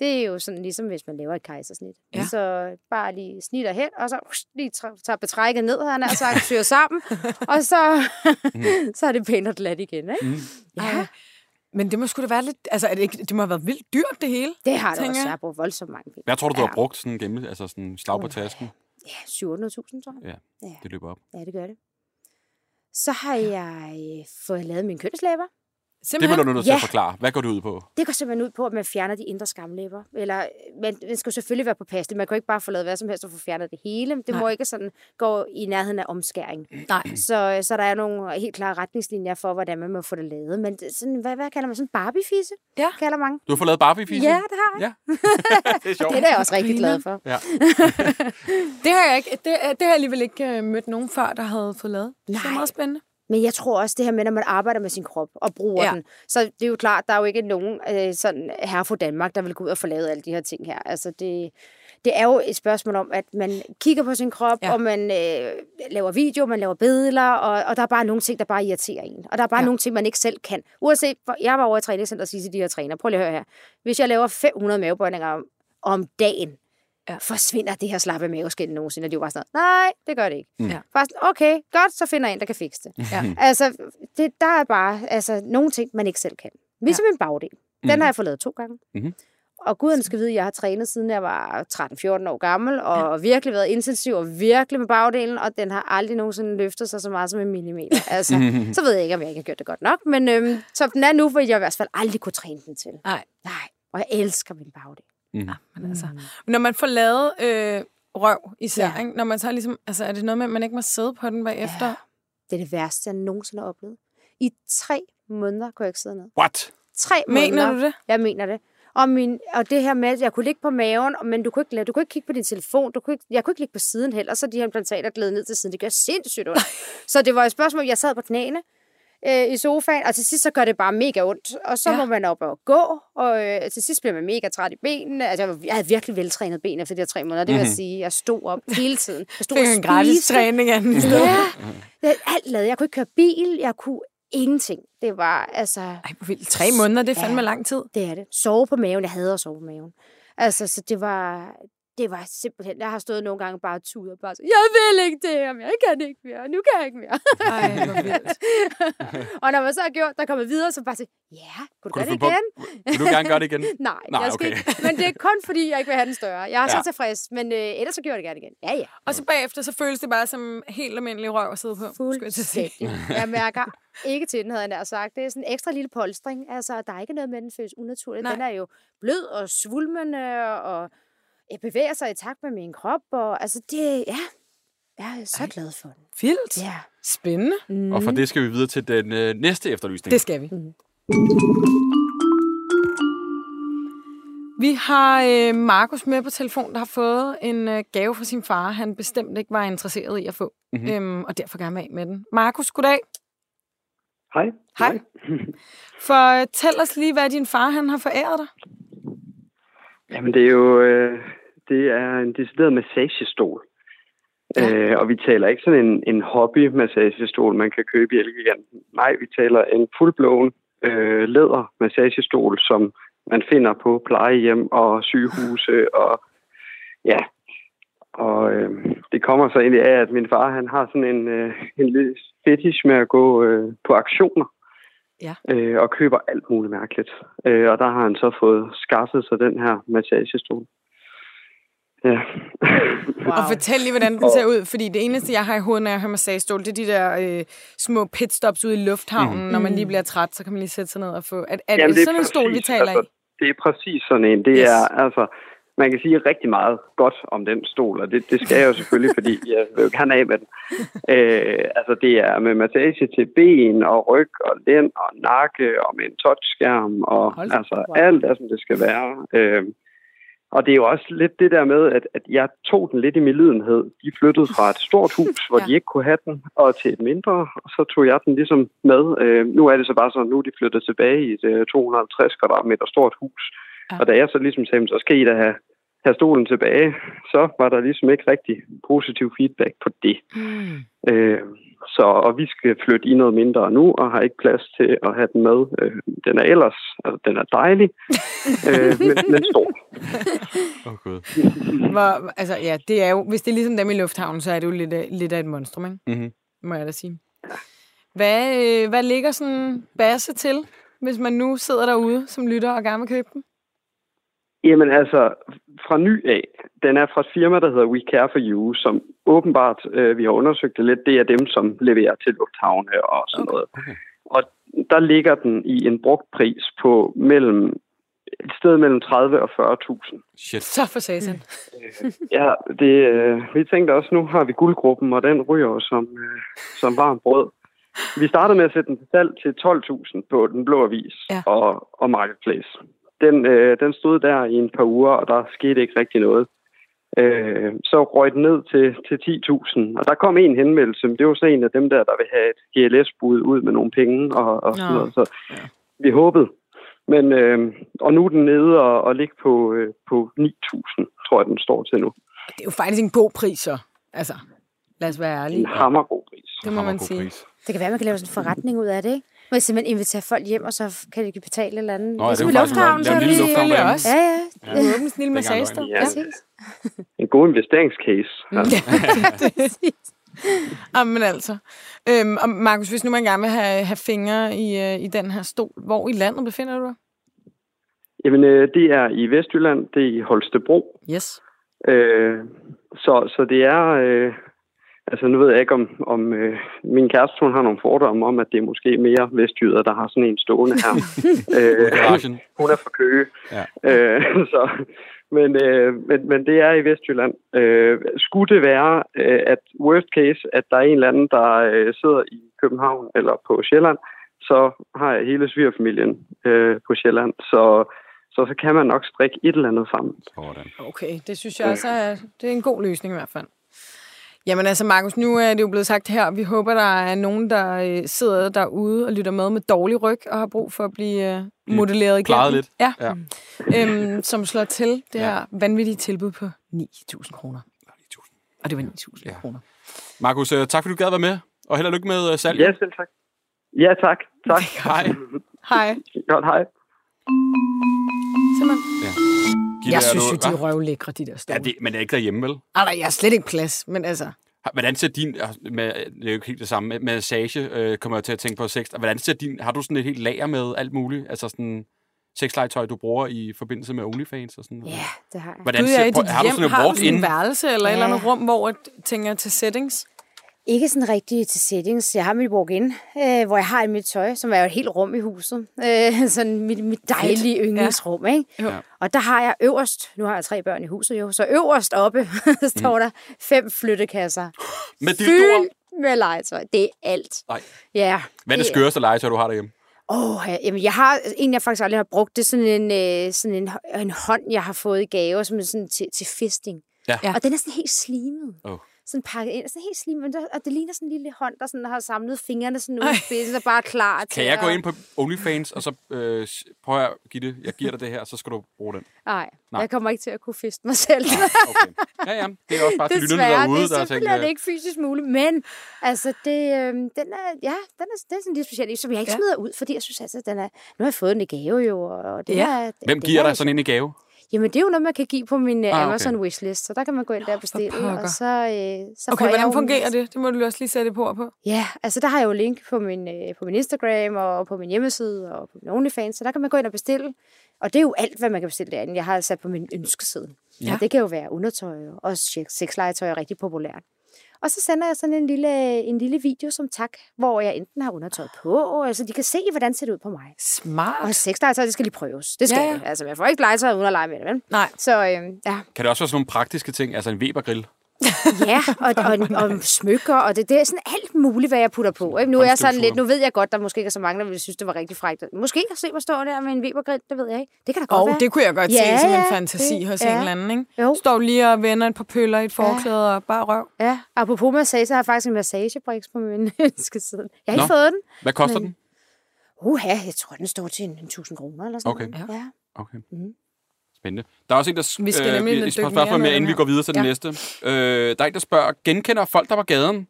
Det er jo sådan ligesom, hvis man laver et kejsersnit. Ja. Så bare lige snitter hen, og så ush, lige tager betrækket ned, han er sagt, syr sammen, og så, så er det pænt og glat igen. Ikke? Mm. Ja, Ej. Men det må sgu da være lidt... Altså, er det, ikke, det må have været vildt dyrt, det hele. det har det også. jeg. Har brugt voldsomt mange penge. Hvad tror du, du Ja. har brugt sådan gennem, altså sådan slag på tasken? Ja, 700.000, tror jeg. Ja, Ja. det løber op. Ja, det gør det. Så har jeg øh, fået lavet mine kønslæber. Det Simpelthen. bliver du nødt til at Ja. forklare. Hvad går det ud på? Det går simpelthen ud på, at man fjerner de indre skamlæber. Eller, men det skal selvfølgelig være på pas. Man kan ikke bare få lavet hvad som helst og få fjernet det hele. Det Nej. må ikke sådan gå i nærheden af omskæring. Nej. Så, så der er nogle helt klare retningslinjer for, hvordan man må få det lavet. Men det, sådan, hvad, hvad kalder man sådan? Barbie-fisse? Ja. Kalder mange. Du har fået lavet barbie Ja, det har jeg. Ja. det er sjovt. Det er jeg også rigtig glad for. Ja. Det har jeg ikke. Det, det har jeg alligevel ikke øh, mødt nogen før, der havde fået lavet. Det er Nej. meget spændende. Men jeg tror også det her med, når man arbejder med sin krop og bruger Ja. den, så det er jo klart, der er jo ikke nogen øh, sådan her fra Danmark, der vil gå ud og få lavet alle de her ting her. Altså det, det er jo et spørgsmål om, at man kigger på sin krop, Ja. og man øh, laver video, man laver billeder, og, og der er bare nogle ting, der bare irriterer en. Og der er bare Ja. nogle ting, man ikke selv kan. Uanset, jeg var over i træningscenter og sige til de her træner, prøv lige at høre her. Hvis jeg laver 500 mavebøjninger om, om dagen, Ja. forsvinder det her slappe maveskin nogensinde? Og de var bare sådan, nej, det gør det ikke. Ja. Bare sådan, okay, godt, så finder jeg en, der kan fikse det. Ja. Altså, det, der er bare altså, nogle ting, man ikke selv kan. Ligesom ja. en bagdel. Den Mhm. har jeg fået lavet to gange. Mhm. og guderne skal vide, at jeg har trænet siden jeg var 13-14 år gammel, og ja. virkelig været intensiv, og virkelig med bagdelen, og den har aldrig nogensinde løftet sig så meget som en millimeter. Altså, så ved jeg ikke, om jeg ikke har gjort det godt nok, men øhm, som den er nu, vil jeg i hvert fald aldrig kunne træne den til. Nej. Nej, og jeg elsker min bagdel. Mm. Men altså, når man får lavet øh, røv især, ja. Ja. ikke? når man så ligesom, altså er det noget med, at man ikke må sidde på den bagefter? Ja. Det er det værste, jeg nogensinde har oplevet. I tre måneder kunne jeg ikke sidde ned. What? Tre Mener måneder. du det? Jeg mener det. Og, min, og det her med, at jeg kunne ligge på maven, men du kunne ikke, lade- du kunne ikke kigge på din telefon, du kunne ikke, jeg kunne ikke ligge på siden heller, så de her implantater gled ned til siden. Det gør sindssygt ondt. så det var et spørgsmål, jeg sad på knæene øh, i sofaen, og til sidst så gør det bare mega ondt. Og så Ja. må man op og gå, og øh, til sidst bliver man mega træt i benene. Altså, jeg, havde virkelig veltrænet ben efter de her tre måneder, det vil jeg sige. Jeg stod op hele tiden. Jeg stod og en gratis træning anden i stedet. Ja, jeg, alt lavede. Jeg kunne ikke køre bil, jeg kunne ingenting. Det var, altså... Ej, vildt. Tre måneder, det er fandme Ja. lang tid. Det er det. Sove på maven. Jeg hader at sove på maven. Altså, så det var, det var simpelthen... Jeg har stået nogle gange bare tudet og bare så, jeg vil ikke det her mere. Jeg kan ikke mere. Nu kan jeg ikke mere. Ej, hvor vildt. og når man så har gjort, der kommer videre, så bare sige, ja, kunne du Kunne gøre du det finde på- igen? Vil du gerne gøre det igen? Nej, Nej, jeg skal okay. ikke. Men det er kun fordi, jeg ikke vil have den større. Jeg er Ja. så tilfreds, men øh, ellers så gjorde jeg det gerne igen. Ja, ja. Og så bagefter, så føles det bare som helt almindelig røv at sidde på. skulle jeg. Fuldstændig. Jeg mærker ikke til den, havde jeg nær sagt. Det er sådan en ekstra lille polstring. Altså, der er ikke noget med, den føles unaturligt. Nej. Den er jo blød og svulmende, og jeg bevæger sig i takt med min krop. Og, altså, det ja, jeg er så glad for den. Vildt. Ja. Spændende. Mm. Og for det skal vi videre til den øh, næste efterlysning. Det skal vi. Vi har øh, Markus med på telefon, der har fået en øh, gave fra sin far, han bestemt ikke var interesseret i at få. Mhm. Mm-hmm. Øhm, og derfor gerne vil af med den. Markus, goddag. Hej. Hej. Fortæl os lige, hvad din far han har foræret dig. Jamen, det er jo øh, det er en decideret massagestol. Ja. Øh, og vi taler ikke sådan en, en hobby-massagestol, man kan købe i Elgiganten. Nej, vi taler en fuldblåen øh, læder-massagestol, som man finder på plejehjem og sygehuse. Og ja, og øh, det kommer så egentlig af, at min far han har sådan en, øh, en lille fetish med at gå øh, på aktioner. Ja. Øh, og køber alt muligt mærkeligt. Øh, og der har han så fået skaffet sig den her massagestol. Ja. Wow. Og fortæl lige, hvordan den ser ud. Fordi det eneste, jeg har i hovedet, når jeg hører massagestol, det er de der øh, små pitstops ude i lufthavnen. Mm. Når man lige bliver træt, så kan man lige sætte sig ned og få... Er, er Jamen, det sådan en stol, vi taler altså, i? Det er præcis sådan en. Det Yes. er altså, man kan sige rigtig meget godt om den stol, og det, det skal jeg jo selvfølgelig, fordi jeg vil jo gerne af med den. Øh, altså, det er med massage til ben og ryg og lænd og nakke og med en touchskærm og Hold altså Wow. alt er, som det skal være. Øh, og det er jo også lidt det der med, at, at jeg tog den lidt i min lidenhed. De flyttede fra et stort hus, hvor Ja. de ikke kunne have den, og til et mindre, og så tog jeg den ligesom med. Øh, nu er det så bare sådan, nu er de flyttet tilbage i et øh, 250 kvadratmeter stort hus. Ja. Og da jeg så ligesom sagde, så skal I da have, have stolen tilbage, så var der ligesom ikke rigtig positiv feedback på det. Mm. Øh, så, og vi skal flytte i noget mindre nu, og har ikke plads til at have den med. Øh, den er ellers, altså den er dejlig, øh, men, men stor. Åh, oh, Gud. Hvor, altså, ja, det er jo, hvis det er ligesom dem i lufthavnen, så er det jo lidt, af- lidt af et monstrum, ikke? Mm-hmm. må jeg da sige. Hvad, øh, hvad ligger sådan en basse til, hvis man nu sidder derude som lytter og gerne vil købe den? Jamen altså, fra ny af, den er fra et firma, der hedder We Care For You, som åbenbart, øh, vi har undersøgt det lidt, det er dem, som leverer til lufthavne og sådan Okay. noget. Og der ligger den i en brugt pris på mellem et sted mellem 30 og 40.000. Shit. Så for satan. Ja, det, øh, vi tænkte også, nu har vi guldgruppen, og den ryger som, øh, som varmt brød. Vi startede med at sætte den til salg til 12.000 på Den Blå Avis Ja. og, og Marketplace. Den, øh, den stod der i en par uger, og der skete ikke rigtig noget. Øh, så røg den ned til, til 10.000, og der kom en henvendelse, men det var så en af dem der, der vil have et GLS-bud ud med nogle penge og, og sådan noget. Så vi håbede. Men, øh, og nu er den nede og, og ligger på, øh, på 9.000, tror jeg, den står til nu. Det er jo faktisk en god pris, så. Altså, lad os være En ærlige. hammergod pris. Det må man sige. pris. Det kan være, man kan lave sådan en forretning ud af det, ikke? Man kan simpelthen invitere folk hjem, og så kan de betale et eller andet. Nå, ja, det er jo faktisk en så er lille det lufthavn derinde. også. Ja, ja. Ja. Åbner sådan en lille det- Ja. Præcis. En god investeringscase. Altså, Jamen altså. Øhm, og Markus, hvis nu man gerne vil have, have fingre i, øh, i den her stol, hvor i landet befinder du dig? Jamen, øh, det er i Vestjylland, det er i Holstebro. Yes. Øh, så, så det er... Øh, altså, nu ved jeg ikke, om, om øh, min kæreste hun har nogle fordomme om, at det er måske mere vestjyder, der har sådan en stående her. øh, hun er fra Køge. Ja. Øh, så, men, øh, men, men det er i Vestjylland. Øh, skulle det være, øh, at worst case, at der er en eller anden, der øh, sidder i København eller på Sjælland, så har jeg hele svigerfamilien øh, på Sjælland. Så, så så kan man nok strikke et eller andet sammen. Sådan. Okay, det synes jeg også er, det er en god løsning i hvert fald. Jamen altså, Markus, nu er det jo blevet sagt her, vi håber, der er nogen, der øh, sidder derude og lytter med med dårlig ryg og har brug for at blive øh, modelleret igennem. klaret lidt. Ja, Ja. øhm, som slår til det Ja. her vanvittige tilbud på 9.000 kroner. Og det var 9.000 Ja. ja. kroner. Markus, øh, tak fordi du gad være med, og held og lykke med salget. Ja, selv tak. Ja, tak. Tak. Hej. Hej, Godt, hej. Simon. Gitte, Jeg synes du- jo, de er røvlækre, de der Ja, stole. det, men det er ikke derhjemme, vel? Nej, jeg har slet ikke plads, men altså... Hvordan ser din, med, det er jo ikke helt det samme, med massage øh, kommer jeg til at tænke på sex. Hvordan ser din, har du sådan et helt lager med alt muligt? Altså sådan sexlegetøj, du bruger i forbindelse med OnlyFans og sådan Ja, det har jeg. Hvordan Du er i ser, prøv, dit har du hjem, sådan et har du sådan en værelse eller et Ja. eller andet rum, hvor at, tænker til settings? Ikke sådan rigtig til settings. Jeg har mit walk-in, øh, hvor jeg har mit tøj, som er jo et helt rum i huset. Øh, sådan mit, mit dejlige yndlingsrum, ikke? Jo. Og der har jeg øverst, nu har jeg tre børn i huset jo, så øverst oppe står der fem flyttekasser. Med dildoer? Fyldt med legetøj. Det er alt. Nej. Ja. Hvad er det skøreste legetøj, du har derhjemme? Åh, oh, jamen, jeg har en, jeg faktisk aldrig har brugt. Det er sådan en, øh, sådan en, en hånd, jeg har fået i gave, som er sådan til, til fisting. Ja. Ja. Og den er sådan helt slimet. Åh. Sådan pakket ind, sådan helt slimet. men der- Og det ligner sådan en lille hånd, der sådan har samlet fingrene sådan ud i spidsen, og bare er klar til Kan jeg gå at- ind på OnlyFans, og så øh, prøv at give det, jeg giver dig det her, så skal du bruge den. Nej, Nej. jeg kommer ikke til at kunne fiste mig selv. Okay. Ja, ja, det er også bare til lytterne derude, det der er har tænkt, simpelthen øh, ikke fysisk muligt, men altså, det, øh, den er, ja, den er, den er sådan lidt speciel, som jeg ikke Ja. smider ud, fordi jeg synes altså, den er, nu har jeg fået den i gave jo, og det Ja. er, hvem det giver er dig sådan en i gave? Jamen, det er jo noget, man kan give på min Ah, ah, okay. Amazon wishlist, så der kan man gå ind der og bestille, og så, øh, så Okay, hvordan fungerer det? Det må du også lige sætte på på. Ja, altså der har jeg jo link på min, øh, på min Instagram og på min hjemmeside og på min OnlyFans, så der kan man gå ind og bestille. Og det er jo alt, hvad man kan bestille derinde. Jeg har sat på min ønskeside. Ja. Ja. Det kan jo være undertøj og sex- sexlegetøj er rigtig populært. Og så sender jeg sådan en lille, en lille video som tak, hvor jeg enten har undertøj på, altså de kan se, hvordan det ser ud på mig. Smart. Og sexlegetøj, det skal lige prøves. Det skal Ja, ja. Altså, jeg får ikke legetøj uden at lege med det, vel? Nej. Så øh, ja, Kan det også være sådan nogle praktiske ting, altså en Weber-grill? Ja, og, og, og smykker, og det, det er sådan alt muligt, hvad jeg putter på. Ikke? Nu er jeg sådan lidt, nu ved jeg godt, der måske ikke er så mange, der ville synes, det var rigtig frækt. Måske at se mig stå der med en Webergrill, det ved jeg ikke. Det kan da godt Og være. det kunne jeg godt Ja, se som en ja, fantasi det- hos ja. en eller anden, ikke? Jo. Står lige og vender et par pøller i et forklæde og bare røv. Ja, apropos massage, så har jeg faktisk en massagebriks på min ønskeside. Jeg har ikke fået den. Hvad koster Men- den? Uha, jeg tror, den står til en, en 1000 kroner eller sådan Okay. noget. Ja. Okay. Mhm. Spændende. Der er også en, der Vi skal øh, nemlig et spørgsmål mere inden den vi går videre til den Ja. næste. Øh, der er en, der spørger, genkender folk, der var gaden,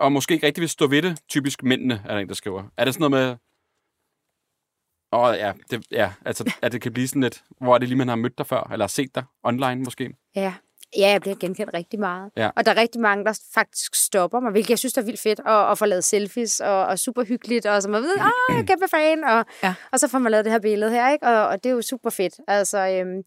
og måske ikke rigtig vil stå ved det? Typisk mændene, er der en, der skriver. Er det sådan noget med... Åh, oh, ja, det, ja, altså, at det kan blive sådan lidt, hvor er det lige, man har mødt dig før, eller set dig online måske. Ja. Ja, jeg bliver genkendt rigtig meget. Ja. Og der er rigtig mange, der faktisk stopper mig, hvilket jeg synes er vildt fedt, og, og får lavet selfies, og, og super hyggeligt, og så man ved, ah, jeg er kæmpe fan, og, Ja. og så får man lavet det her billede her, ikke? Og, og det er jo super fedt. Altså, øhm,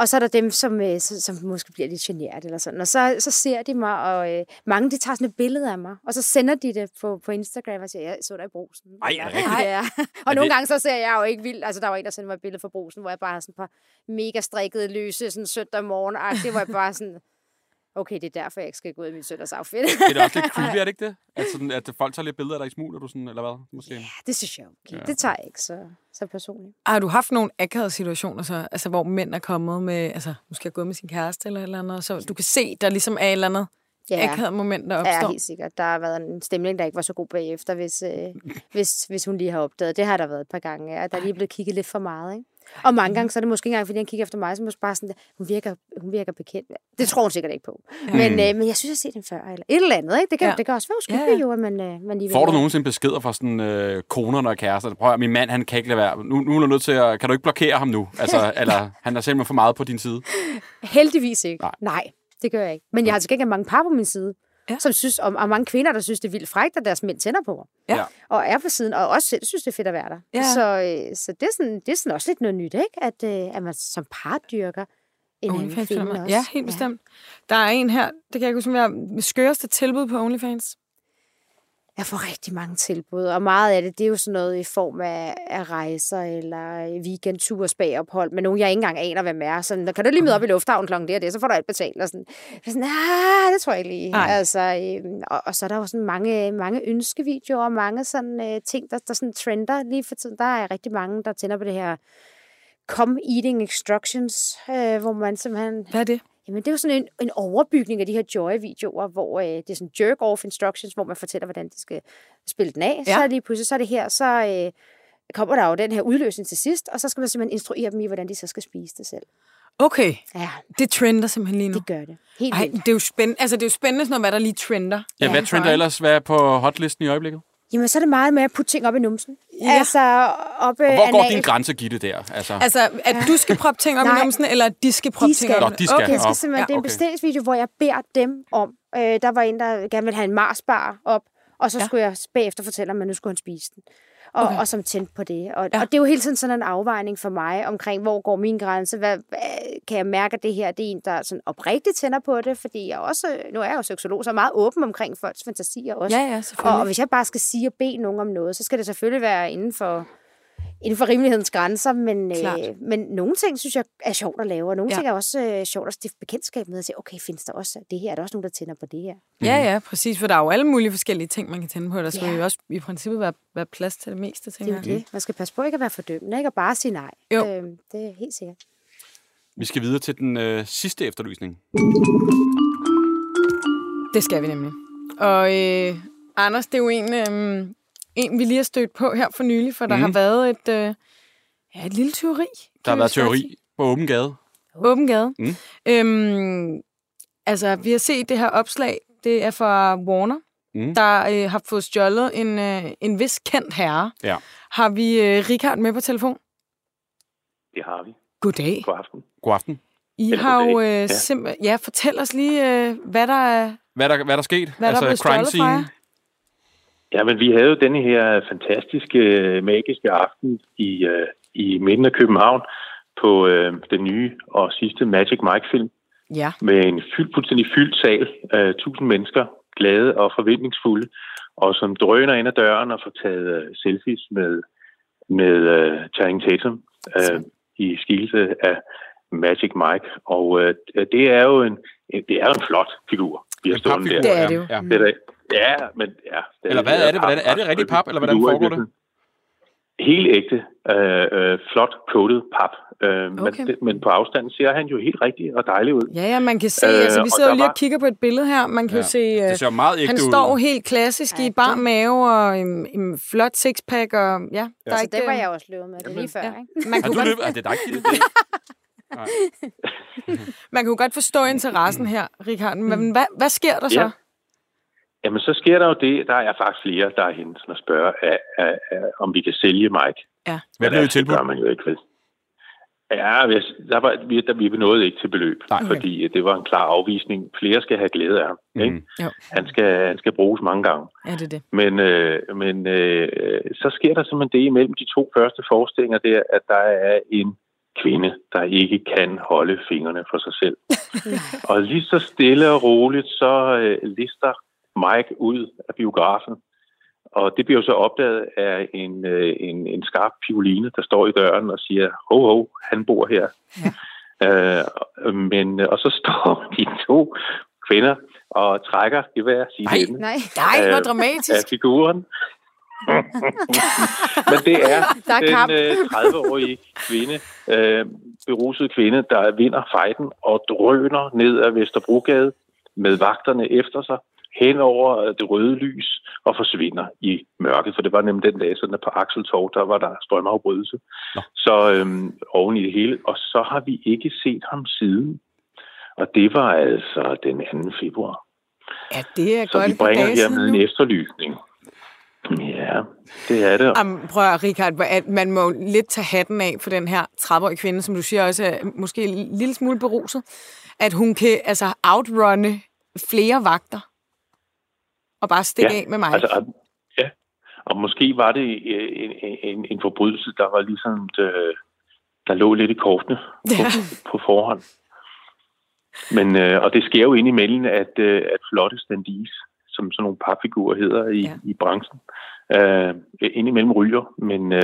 og så er der dem, som, øh, som, måske bliver lidt generet eller sådan. Og så, så ser de mig, og øh, mange de tager sådan et billede af mig, og så sender de det på, på Instagram og siger, jeg så dig i brusen. Ej, er Eller, rigtigt? Ja. Er Og nogle det- gange så ser jeg jo ikke vildt. Altså, der var en, der sendte mig et billede fra brusen, hvor jeg bare har sådan et par mega strikkede løse, sådan søndag morgen var jeg bare sådan, okay, det er derfor, jeg ikke skal gå ud i min søndags outfit. Det er også lidt creepy, er det ikke det? At, sådan, at folk tager lidt billeder af dig i smug, du sådan, eller hvad? Måske. det synes jeg okay. Ja. Det tager jeg ikke så, så personligt. Har du haft nogle akavede situationer, så, altså, hvor mænd er kommet med, altså, måske har gået med sin kæreste eller et eller andet, så du kan se, der ligesom er et eller andet Ja. akavet moment, der Ja, opstår? helt sikkert. Der har været en stemning, der ikke var så god bagefter, hvis, øh, hvis, hvis hun lige har opdaget. Det har der været et par gange, ja. Der er lige blevet kigget lidt for meget, ikke? Og mange gange, så er det måske ikke engang, fordi han kigger efter mig, så er det bare sådan, hun virker, hun virker bekendt. Det tror hun sikkert ikke på. Ja. Men, øh, men jeg synes, jeg har set den før, eller et eller andet, ikke? Det kan, Ja. ja. det kan også være uskyldigt Ja, ja. jo, at man, øh, man lige Får du nogensinde beskeder fra sådan øh, koner og kærester? Prøv at, min mand, han kan ikke lade være. Nu, nu er du nødt til at... Kan du ikke blokere ham nu? Altså, eller han er simpelthen for meget på din side. Heldigvis ikke. Nej. Nej. Det gør jeg ikke. Men jeg har til gengæld mange par på min side. Ja. som synes, og, og mange kvinder, der synes, det er vildt frækt, at deres mænd tænder på. Ja. Ja. Og er på siden, og også selv synes, det er fedt at være der. Ja. Så, øh, så det, er sådan, det er sådan også lidt noget nyt, ikke? At, øh, at man som par dyrker en anden OnlyFans kvinde filmer. også. Ja, helt bestemt. Der er en her, det kan jeg ikke huske, er skøreste tilbud på OnlyFans. Jeg får rigtig mange tilbud, og meget af det, det er jo sådan noget i form af, af rejser eller weekendture, spagophold, men nogen, jeg ikke engang aner, hvem er. Sådan, der kan du lige møde op i lufthavnen klokken det og det, så får du alt betalt. Og sådan, er sådan ah, det tror jeg lige. Nej. Altså, øhm, og, og, så er der jo sådan mange, mange ønskevideoer, og mange sådan øh, ting, der, der sådan trender lige for tiden. Der er rigtig mange, der tænder på det her come eating instructions, øh, hvor man simpelthen Hvad er det? Jamen, det er jo sådan en, en overbygning af de her Joy-videoer, hvor øh, det er sådan jerk-off instructions, hvor man fortæller, hvordan de skal spille den af. Ja. Ja. Så er lige pludselig, så er det her, så øh, kommer der jo den her udløsning til sidst, og så skal man simpelthen instruere dem i, hvordan de så skal spise det selv. Okay, Ja, det trender simpelthen lige nu. det gør det. Helt Ej, vildt. det er jo spændende, altså det er jo spændende sådan noget, hvad der lige trender. Ja, hvad indenfor, trender ellers? Hvad er på hotlisten i øjeblikket? Jamen, så er det meget med at putte ting op i numsen. Ja. Ja. Altså, op Og hvor går anal. din grænse, Gitte, der? Altså, Altså, at du skal proppe ting op i numsen, eller at de skal proppe De ting op? Nå, de skal. Okay. Det skal simpelthen, Ja, det er en okay. bestillingsvideo, hvor jeg beder dem om. Øh, der var en, der gerne ville have en Mars-bar op, og så Ja. ja. skulle jeg bagefter fortælle ham, at nu skulle han spise den. Og, Okay. og som tændte på det. Og, Ja. og det er jo hele tiden sådan en afvejning for mig omkring, hvor går min grænse? Hvad, hvad, kan jeg mærke, at det her det er en, der sådan oprigtigt tænder på det? Fordi jeg også, nu er jeg jo seksolog, så er meget åben omkring folks fantasier også. Ja, ja, Og, og hvis jeg bare skal sige og bede nogen om noget, så skal det selvfølgelig være inden for, inden for rimelighedens grænser, men, Klart. øh, men nogle ting synes jeg er sjovt at lave, og nogle Ja. ting er også øh, sjovt at stifte bekendtskab med, og sige, okay, findes der også det her? Er der også nogen, der tænder på det her? Ja, ja, præcis, for der er jo alle mulige forskellige ting, man kan tænde på. Der skal Ja. jo også i princippet være, være plads til det meste, Det tænker er jo jeg. det. Man skal passe på ikke at være fordømmende, ikke? Og bare sige nej. Jo. Øh, det er helt sikkert. vi skal videre til den øh, sidste efterlysning. Det skal vi nemlig. Og øh, Anders, det er jo en, øh, en, vi lige har stødt på her for nylig, for der Mhm. har været et, øh, ja, et lille teori. Der har været teori på åben gade. Åben gade. Mm. Øhm, altså, vi har set det her opslag. Det er fra Warner, Mm. der øh, har fået stjålet en, øh, en vis kendt herre. Ja. Har vi øh, Richard med på telefon? Det har vi. Goddag. God aften. God aften. I Eller har jo øh, Ja. simpelthen... Ja, fortæl os lige, øh, hvad der er, Hvad er der, hvad er der sket? hvad der er blevet stjålet fra jer. Ja, men vi havde jo denne her fantastiske, magiske aften i, øh, i midten af København på øh, den nye og sidste Magic Mike-film Ja. med en fyldt, fuldstændig fyldt sal. Øh, tusind mennesker, glade og forventningsfulde, og som drøner ind ad døren og får taget øh, selfies med, med øh, Channing Tatum øh, i skikkelse af Magic Mike. Og øh, det er jo en, det er jo en flot figur, vi har En stående der. Det er det jo. Ja. Det er ja, men ja. det Eller hvad er det? Hvordan- er det rigtig pap, eller hvordan i foregår det? Helt ægte, øh, øh, flot coated pap. Øh, Okay. men, det, men på afstand ser han jo helt rigtig og dejlig ud. Ja, ja, man kan se, Øh, altså vi sidder jo der lige var- og kigger på et billede her, man kan Ja. jo se, øh, Det ser meget ægte han ud. står helt klassisk i Ja, bar det- mave og en, en flot sixpack, og ja, der er Så ikke... det var øh, jeg også løbet med, det lige før, ja. ikke? Man Har kunne, du godt, løbet? Er det dig, Gitte? man kunne godt forstå interessen her, Richard, men hvad, hvad sker der så? Ja. Jamen, så sker der jo det, der er faktisk flere, der er henne og spørger, af, af, af, om vi kan sælge Mike. Ja. Hvad blev Det tilbudt? gør man jo ikke, vel? Ja, hvis- der var, vi, der, vi nåede ikke til beløb, Nej. Fordi det var en klar afvisning. Flere skal have glæde af ham. Mhm. Ikke? Jo. Han, skal, han skal bruges mange gange. Ja, det er det. Men, øh, men øh, så sker der simpelthen det imellem de to første forestillinger der, at der er en kvinde, der ikke kan holde fingrene for sig selv. og lige så stille og roligt, så øh, lister Mike ud af biografen. Og det bliver jo så opdaget af en, øh, en, en skarp pioline, der står i døren og siger, ho, ho, han bor her. Ja. Øh, men, og så står de to kvinder og trækker i hver sin Nej. ende Nej, Nej, hvor Øh, dramatisk. af figuren. Men det er, Der er kamp. den øh, 30-årige kvinde, øh, berusede kvinde, der vinder fejden og drøner ned ad Vesterbrogade med vagterne efter sig hen over øh, det røde lys og forsvinder i mørket. For det var nemlig den dag, sådan at på Axeltorv, der var der strømafbrydelse. Nå. Så øhm, oven i det hele. Og så har vi ikke set ham siden. Og det var altså den 2. februar. Ja, det er Så godt vi bringer hermed en efterlysning. Ja, det er det. Jamen, prøv at, Richard, at man må lidt tage hatten af for den her 30-årige kvinde, som du siger også er måske en lille smule beruset, at hun kan altså outrunne flere vagter. Og bare stikke Ja, af med mig. Altså, ja, og måske var det øh, en, en, en forbrydelse, der var ligesom, øh, der lå lidt i kortene på, Ja. på forhånd. Men, øh, og det sker jo indimellem, at, øh, at flotte standees, som sådan nogle papfigurer hedder i, Ja. i branchen, øh, indimellem ryger, men øh,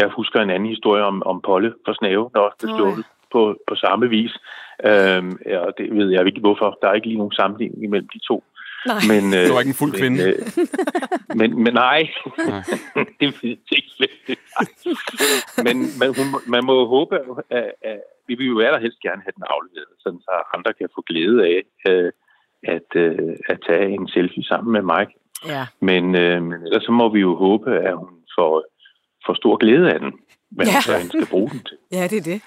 jeg husker en anden historie om, om Polle for Snave, der også blev slået på, på samme vis. Øh, og det ved jeg ikke hvorfor. Der er ikke lige nogen sammenligning imellem de to. Nej. Men, øh, Du var ikke en fuld kvinde. Men, øh, men, men nej, Nej. det ved jeg ikke men man, man må håbe, at, at vi vil jo allerhelst gerne have den afleveret, sådan så andre kan få glæde af øh, at, øh, at tage en selfie sammen med Mike. Ja. Men, øh, men ellers så må vi jo håbe, at hun får, får stor glæde af den, hvad Ja. hun så skal bruge den til. ja, det er det.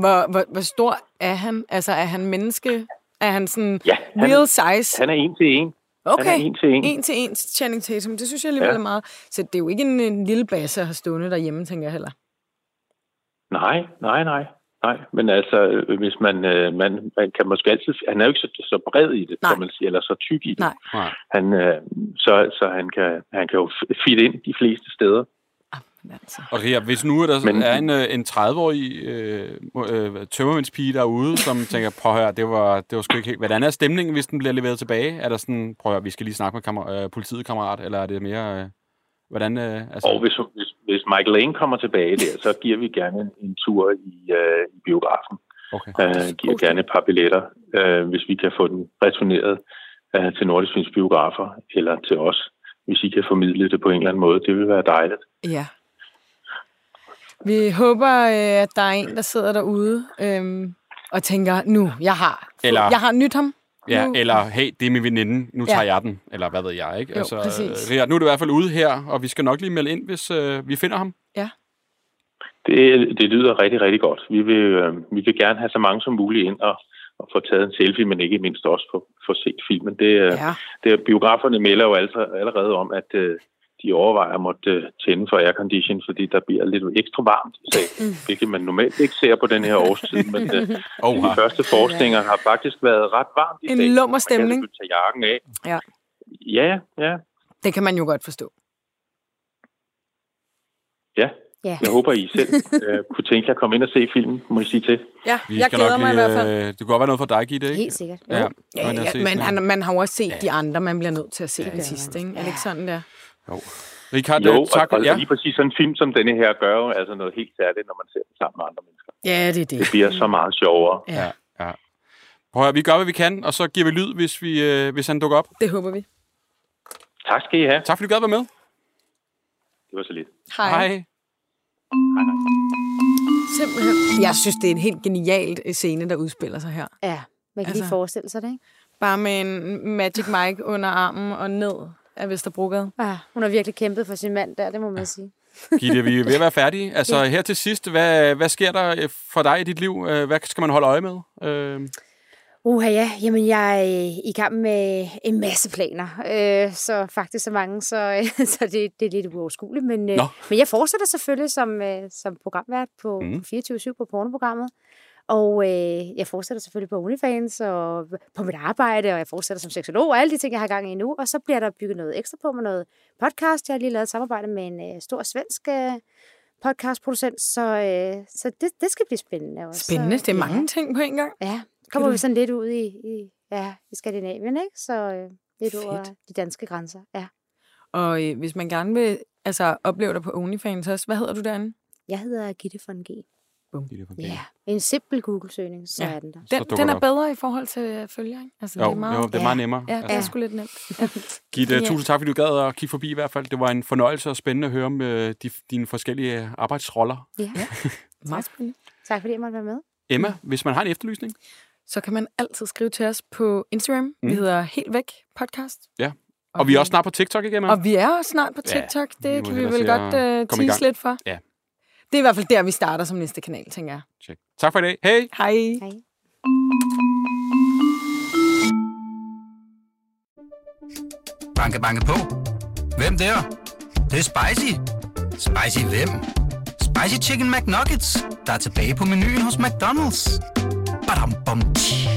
Hvor, hvor, hvor stor er han? Altså, er han menneske? Er han sådan Ja, han, real size? han er en til en. Okay, Han er en til en. en til en til Channing Tatum. Det synes jeg alligevel Ja. er meget. Så det er jo ikke en, en lille basse at have stående derhjemme, tænker jeg heller. Nej, nej, nej. Nej, men altså, øh, hvis man, øh, man, man kan måske altid... Han er jo ikke så, så bred i det, Nej. kan man sige, eller så tyk i det. Nej. Han, øh, så så han, kan, han kan jo fit ind de fleste steder. Men altså. Og Ria, hvis nu der Men... Er en, øh, en 30-årig øh, øh, tømmermændspige derude, som tænker, prøv at høre, det var, det var sgu ikke helt... Hvordan er stemningen, hvis den bliver leveret tilbage? Er der sådan, prøv at høre, vi skal lige snakke med kammer, øh, politiet, kammerat, eller er det mere... Øh, hvordan... Øh, altså... Og hvis, hvis, hvis Michael Lane kommer tilbage der, så giver vi gerne en, en tur i, øh, i biografen. Okay. Øh, giver gerne et par billetter, øh, hvis vi kan få den returneret øh, til Nordisk Films biografer, eller til os, hvis I kan formidle det på en eller anden måde. Det vil være dejligt. Ja. Vi håber, øh, at der er en, der sidder derude øhm, og tænker, nu, jeg har, Eller- jeg har nyt ham. Ja, Nu- eller hey, det er min veninde, nu Ja. tager jeg den, eller hvad ved jeg, ikke? Jo, præcis. Ria, nu er du i hvert fald ude her, og vi skal nok lige melde ind, hvis øh, vi finder ham. Det, det lyder rigtig, rigtig godt. Vi vil, øh, vi vil gerne have så mange som muligt ind og, og få taget en selfie, men ikke mindst også få, få set filmen. Det, øh, Ja. det, biograferne melder jo altså, allerede om, at øh, de overvejer at måtte øh, tænde for aircondition, fordi der bliver lidt ekstra varmt i salen, hvilket man normalt ikke ser på den her årstid. Men øh, Oh, de første forskninger har faktisk været ret varmt i En salen. lummer Man stemning. kan selvfølgelig tage jakken af. Ja. Ja, ja, Det kan man jo godt forstå. ja. Ja. Jeg håber, I selv øh, kunne tænke jer at komme ind og se filmen, må I sige til. Ja, Vi jeg glæder nok mig i hvert fald. Øh, det kunne godt være noget for dig, Gitte, ikke? Helt sikkert. Ja. Ja, ja, han, her. man har jo også set de andre, man bliver nødt til at se ja, det sidste, man. ikke? Er det ikke sådan der? Jo. Richard, Jo, tak. og, og ja. lige præcis sådan en film som denne her gør jo altså noget helt særligt, når man ser den sammen med andre mennesker. Ja, det er det. Det bliver så meget sjovere. Ja, Ja, ja. Prøv at vi gør, hvad vi kan, og så giver vi lyd, hvis, vi, øh, hvis han dukker op. det håber vi. Tak skal I have. Tak, fordi du gad være med. Det var så lidt. Hej. Hej. Simpelthen. Jeg synes, det er en helt genialt øh, scene, der udspiller sig her. Ja, man kan Altså- lige forestille sig det, ikke? Bare med en Magic Mike under armen og ned af Vesterbrogade. Ja, hun har virkelig kæmpet for sin mand der, det må man sige. Gitte, vi er ved at være færdige. Altså, her til sidst, hvad, hvad sker der øh, for dig i dit liv? Øh, Hvad skal man holde øje med? Øh, Uha ja, jamen jeg er i gang med en masse planer. Øh, så faktisk så mange, så, øh, så det, det er lidt uoverskueligt. Men, øh, men jeg fortsætter selvfølgelig som, øh, som programvært på Mm. mm. 24-7 på pornoprogrammet. Og øh, jeg fortsætter selvfølgelig på OnlyFans og på mit arbejde, og jeg fortsætter som seksolog og alle de ting, jeg har gang i nu. Og så bliver der bygget noget ekstra på med noget podcast. Jeg har lige lavet et samarbejde med en øh, stor svensk øh, podcastproducent, så, øh, så det, det skal blive spændende. Også. Spændende. Det er Ja. mange ting på en gang. Ja, kommer vi sådan lidt ud i, i, ja, i Skandinavien, ikke? Så øh, lidt Fedt. over de danske grænser. Ja. Og øh, hvis man gerne vil altså, opleve dig på OnlyFans også, hvad hedder du derinde? Jeg hedder Gitte von G. Gitte, Ja, yeah. en simpel Google-søgning, så Ja. ja. er den der. Den, den er op. bedre i forhold til følger, ikke? Altså, Jo, det er meget, jo, det er ja. meget nemmere. Ja, det er Altså, sgu lidt nemt. Ja. Gitte, Ja. tusind tak, fordi du gad at kigge forbi i hvert fald. Det var en fornøjelse og spændende at høre om øh, de, dine forskellige arbejdsroller. Ja. Meget spændende. Tak fordi jeg måtte være med. Emma, hvis man har en efterlysning, Så kan man altid skrive til os på Instagram. Mm. Vi hedder Helt Væk Podcast. Ja. og vi er også snart på TikTok igen, Emma. Og vi er også snart på Ja, TikTok. vi må det kan vi vel godt uh, tease lidt for. Ja. Det er i hvert fald der, vi starter som næste kanal, tænker jeg. Check. Tak for i dag. Hej! Hej. Hej. Banke, banke på. Hvem der? Det, det er spicy. Spicy hvem? Spicy Chicken McNuggets, der er tilbage på menuen hos McDonald's. Badum, bom, tji.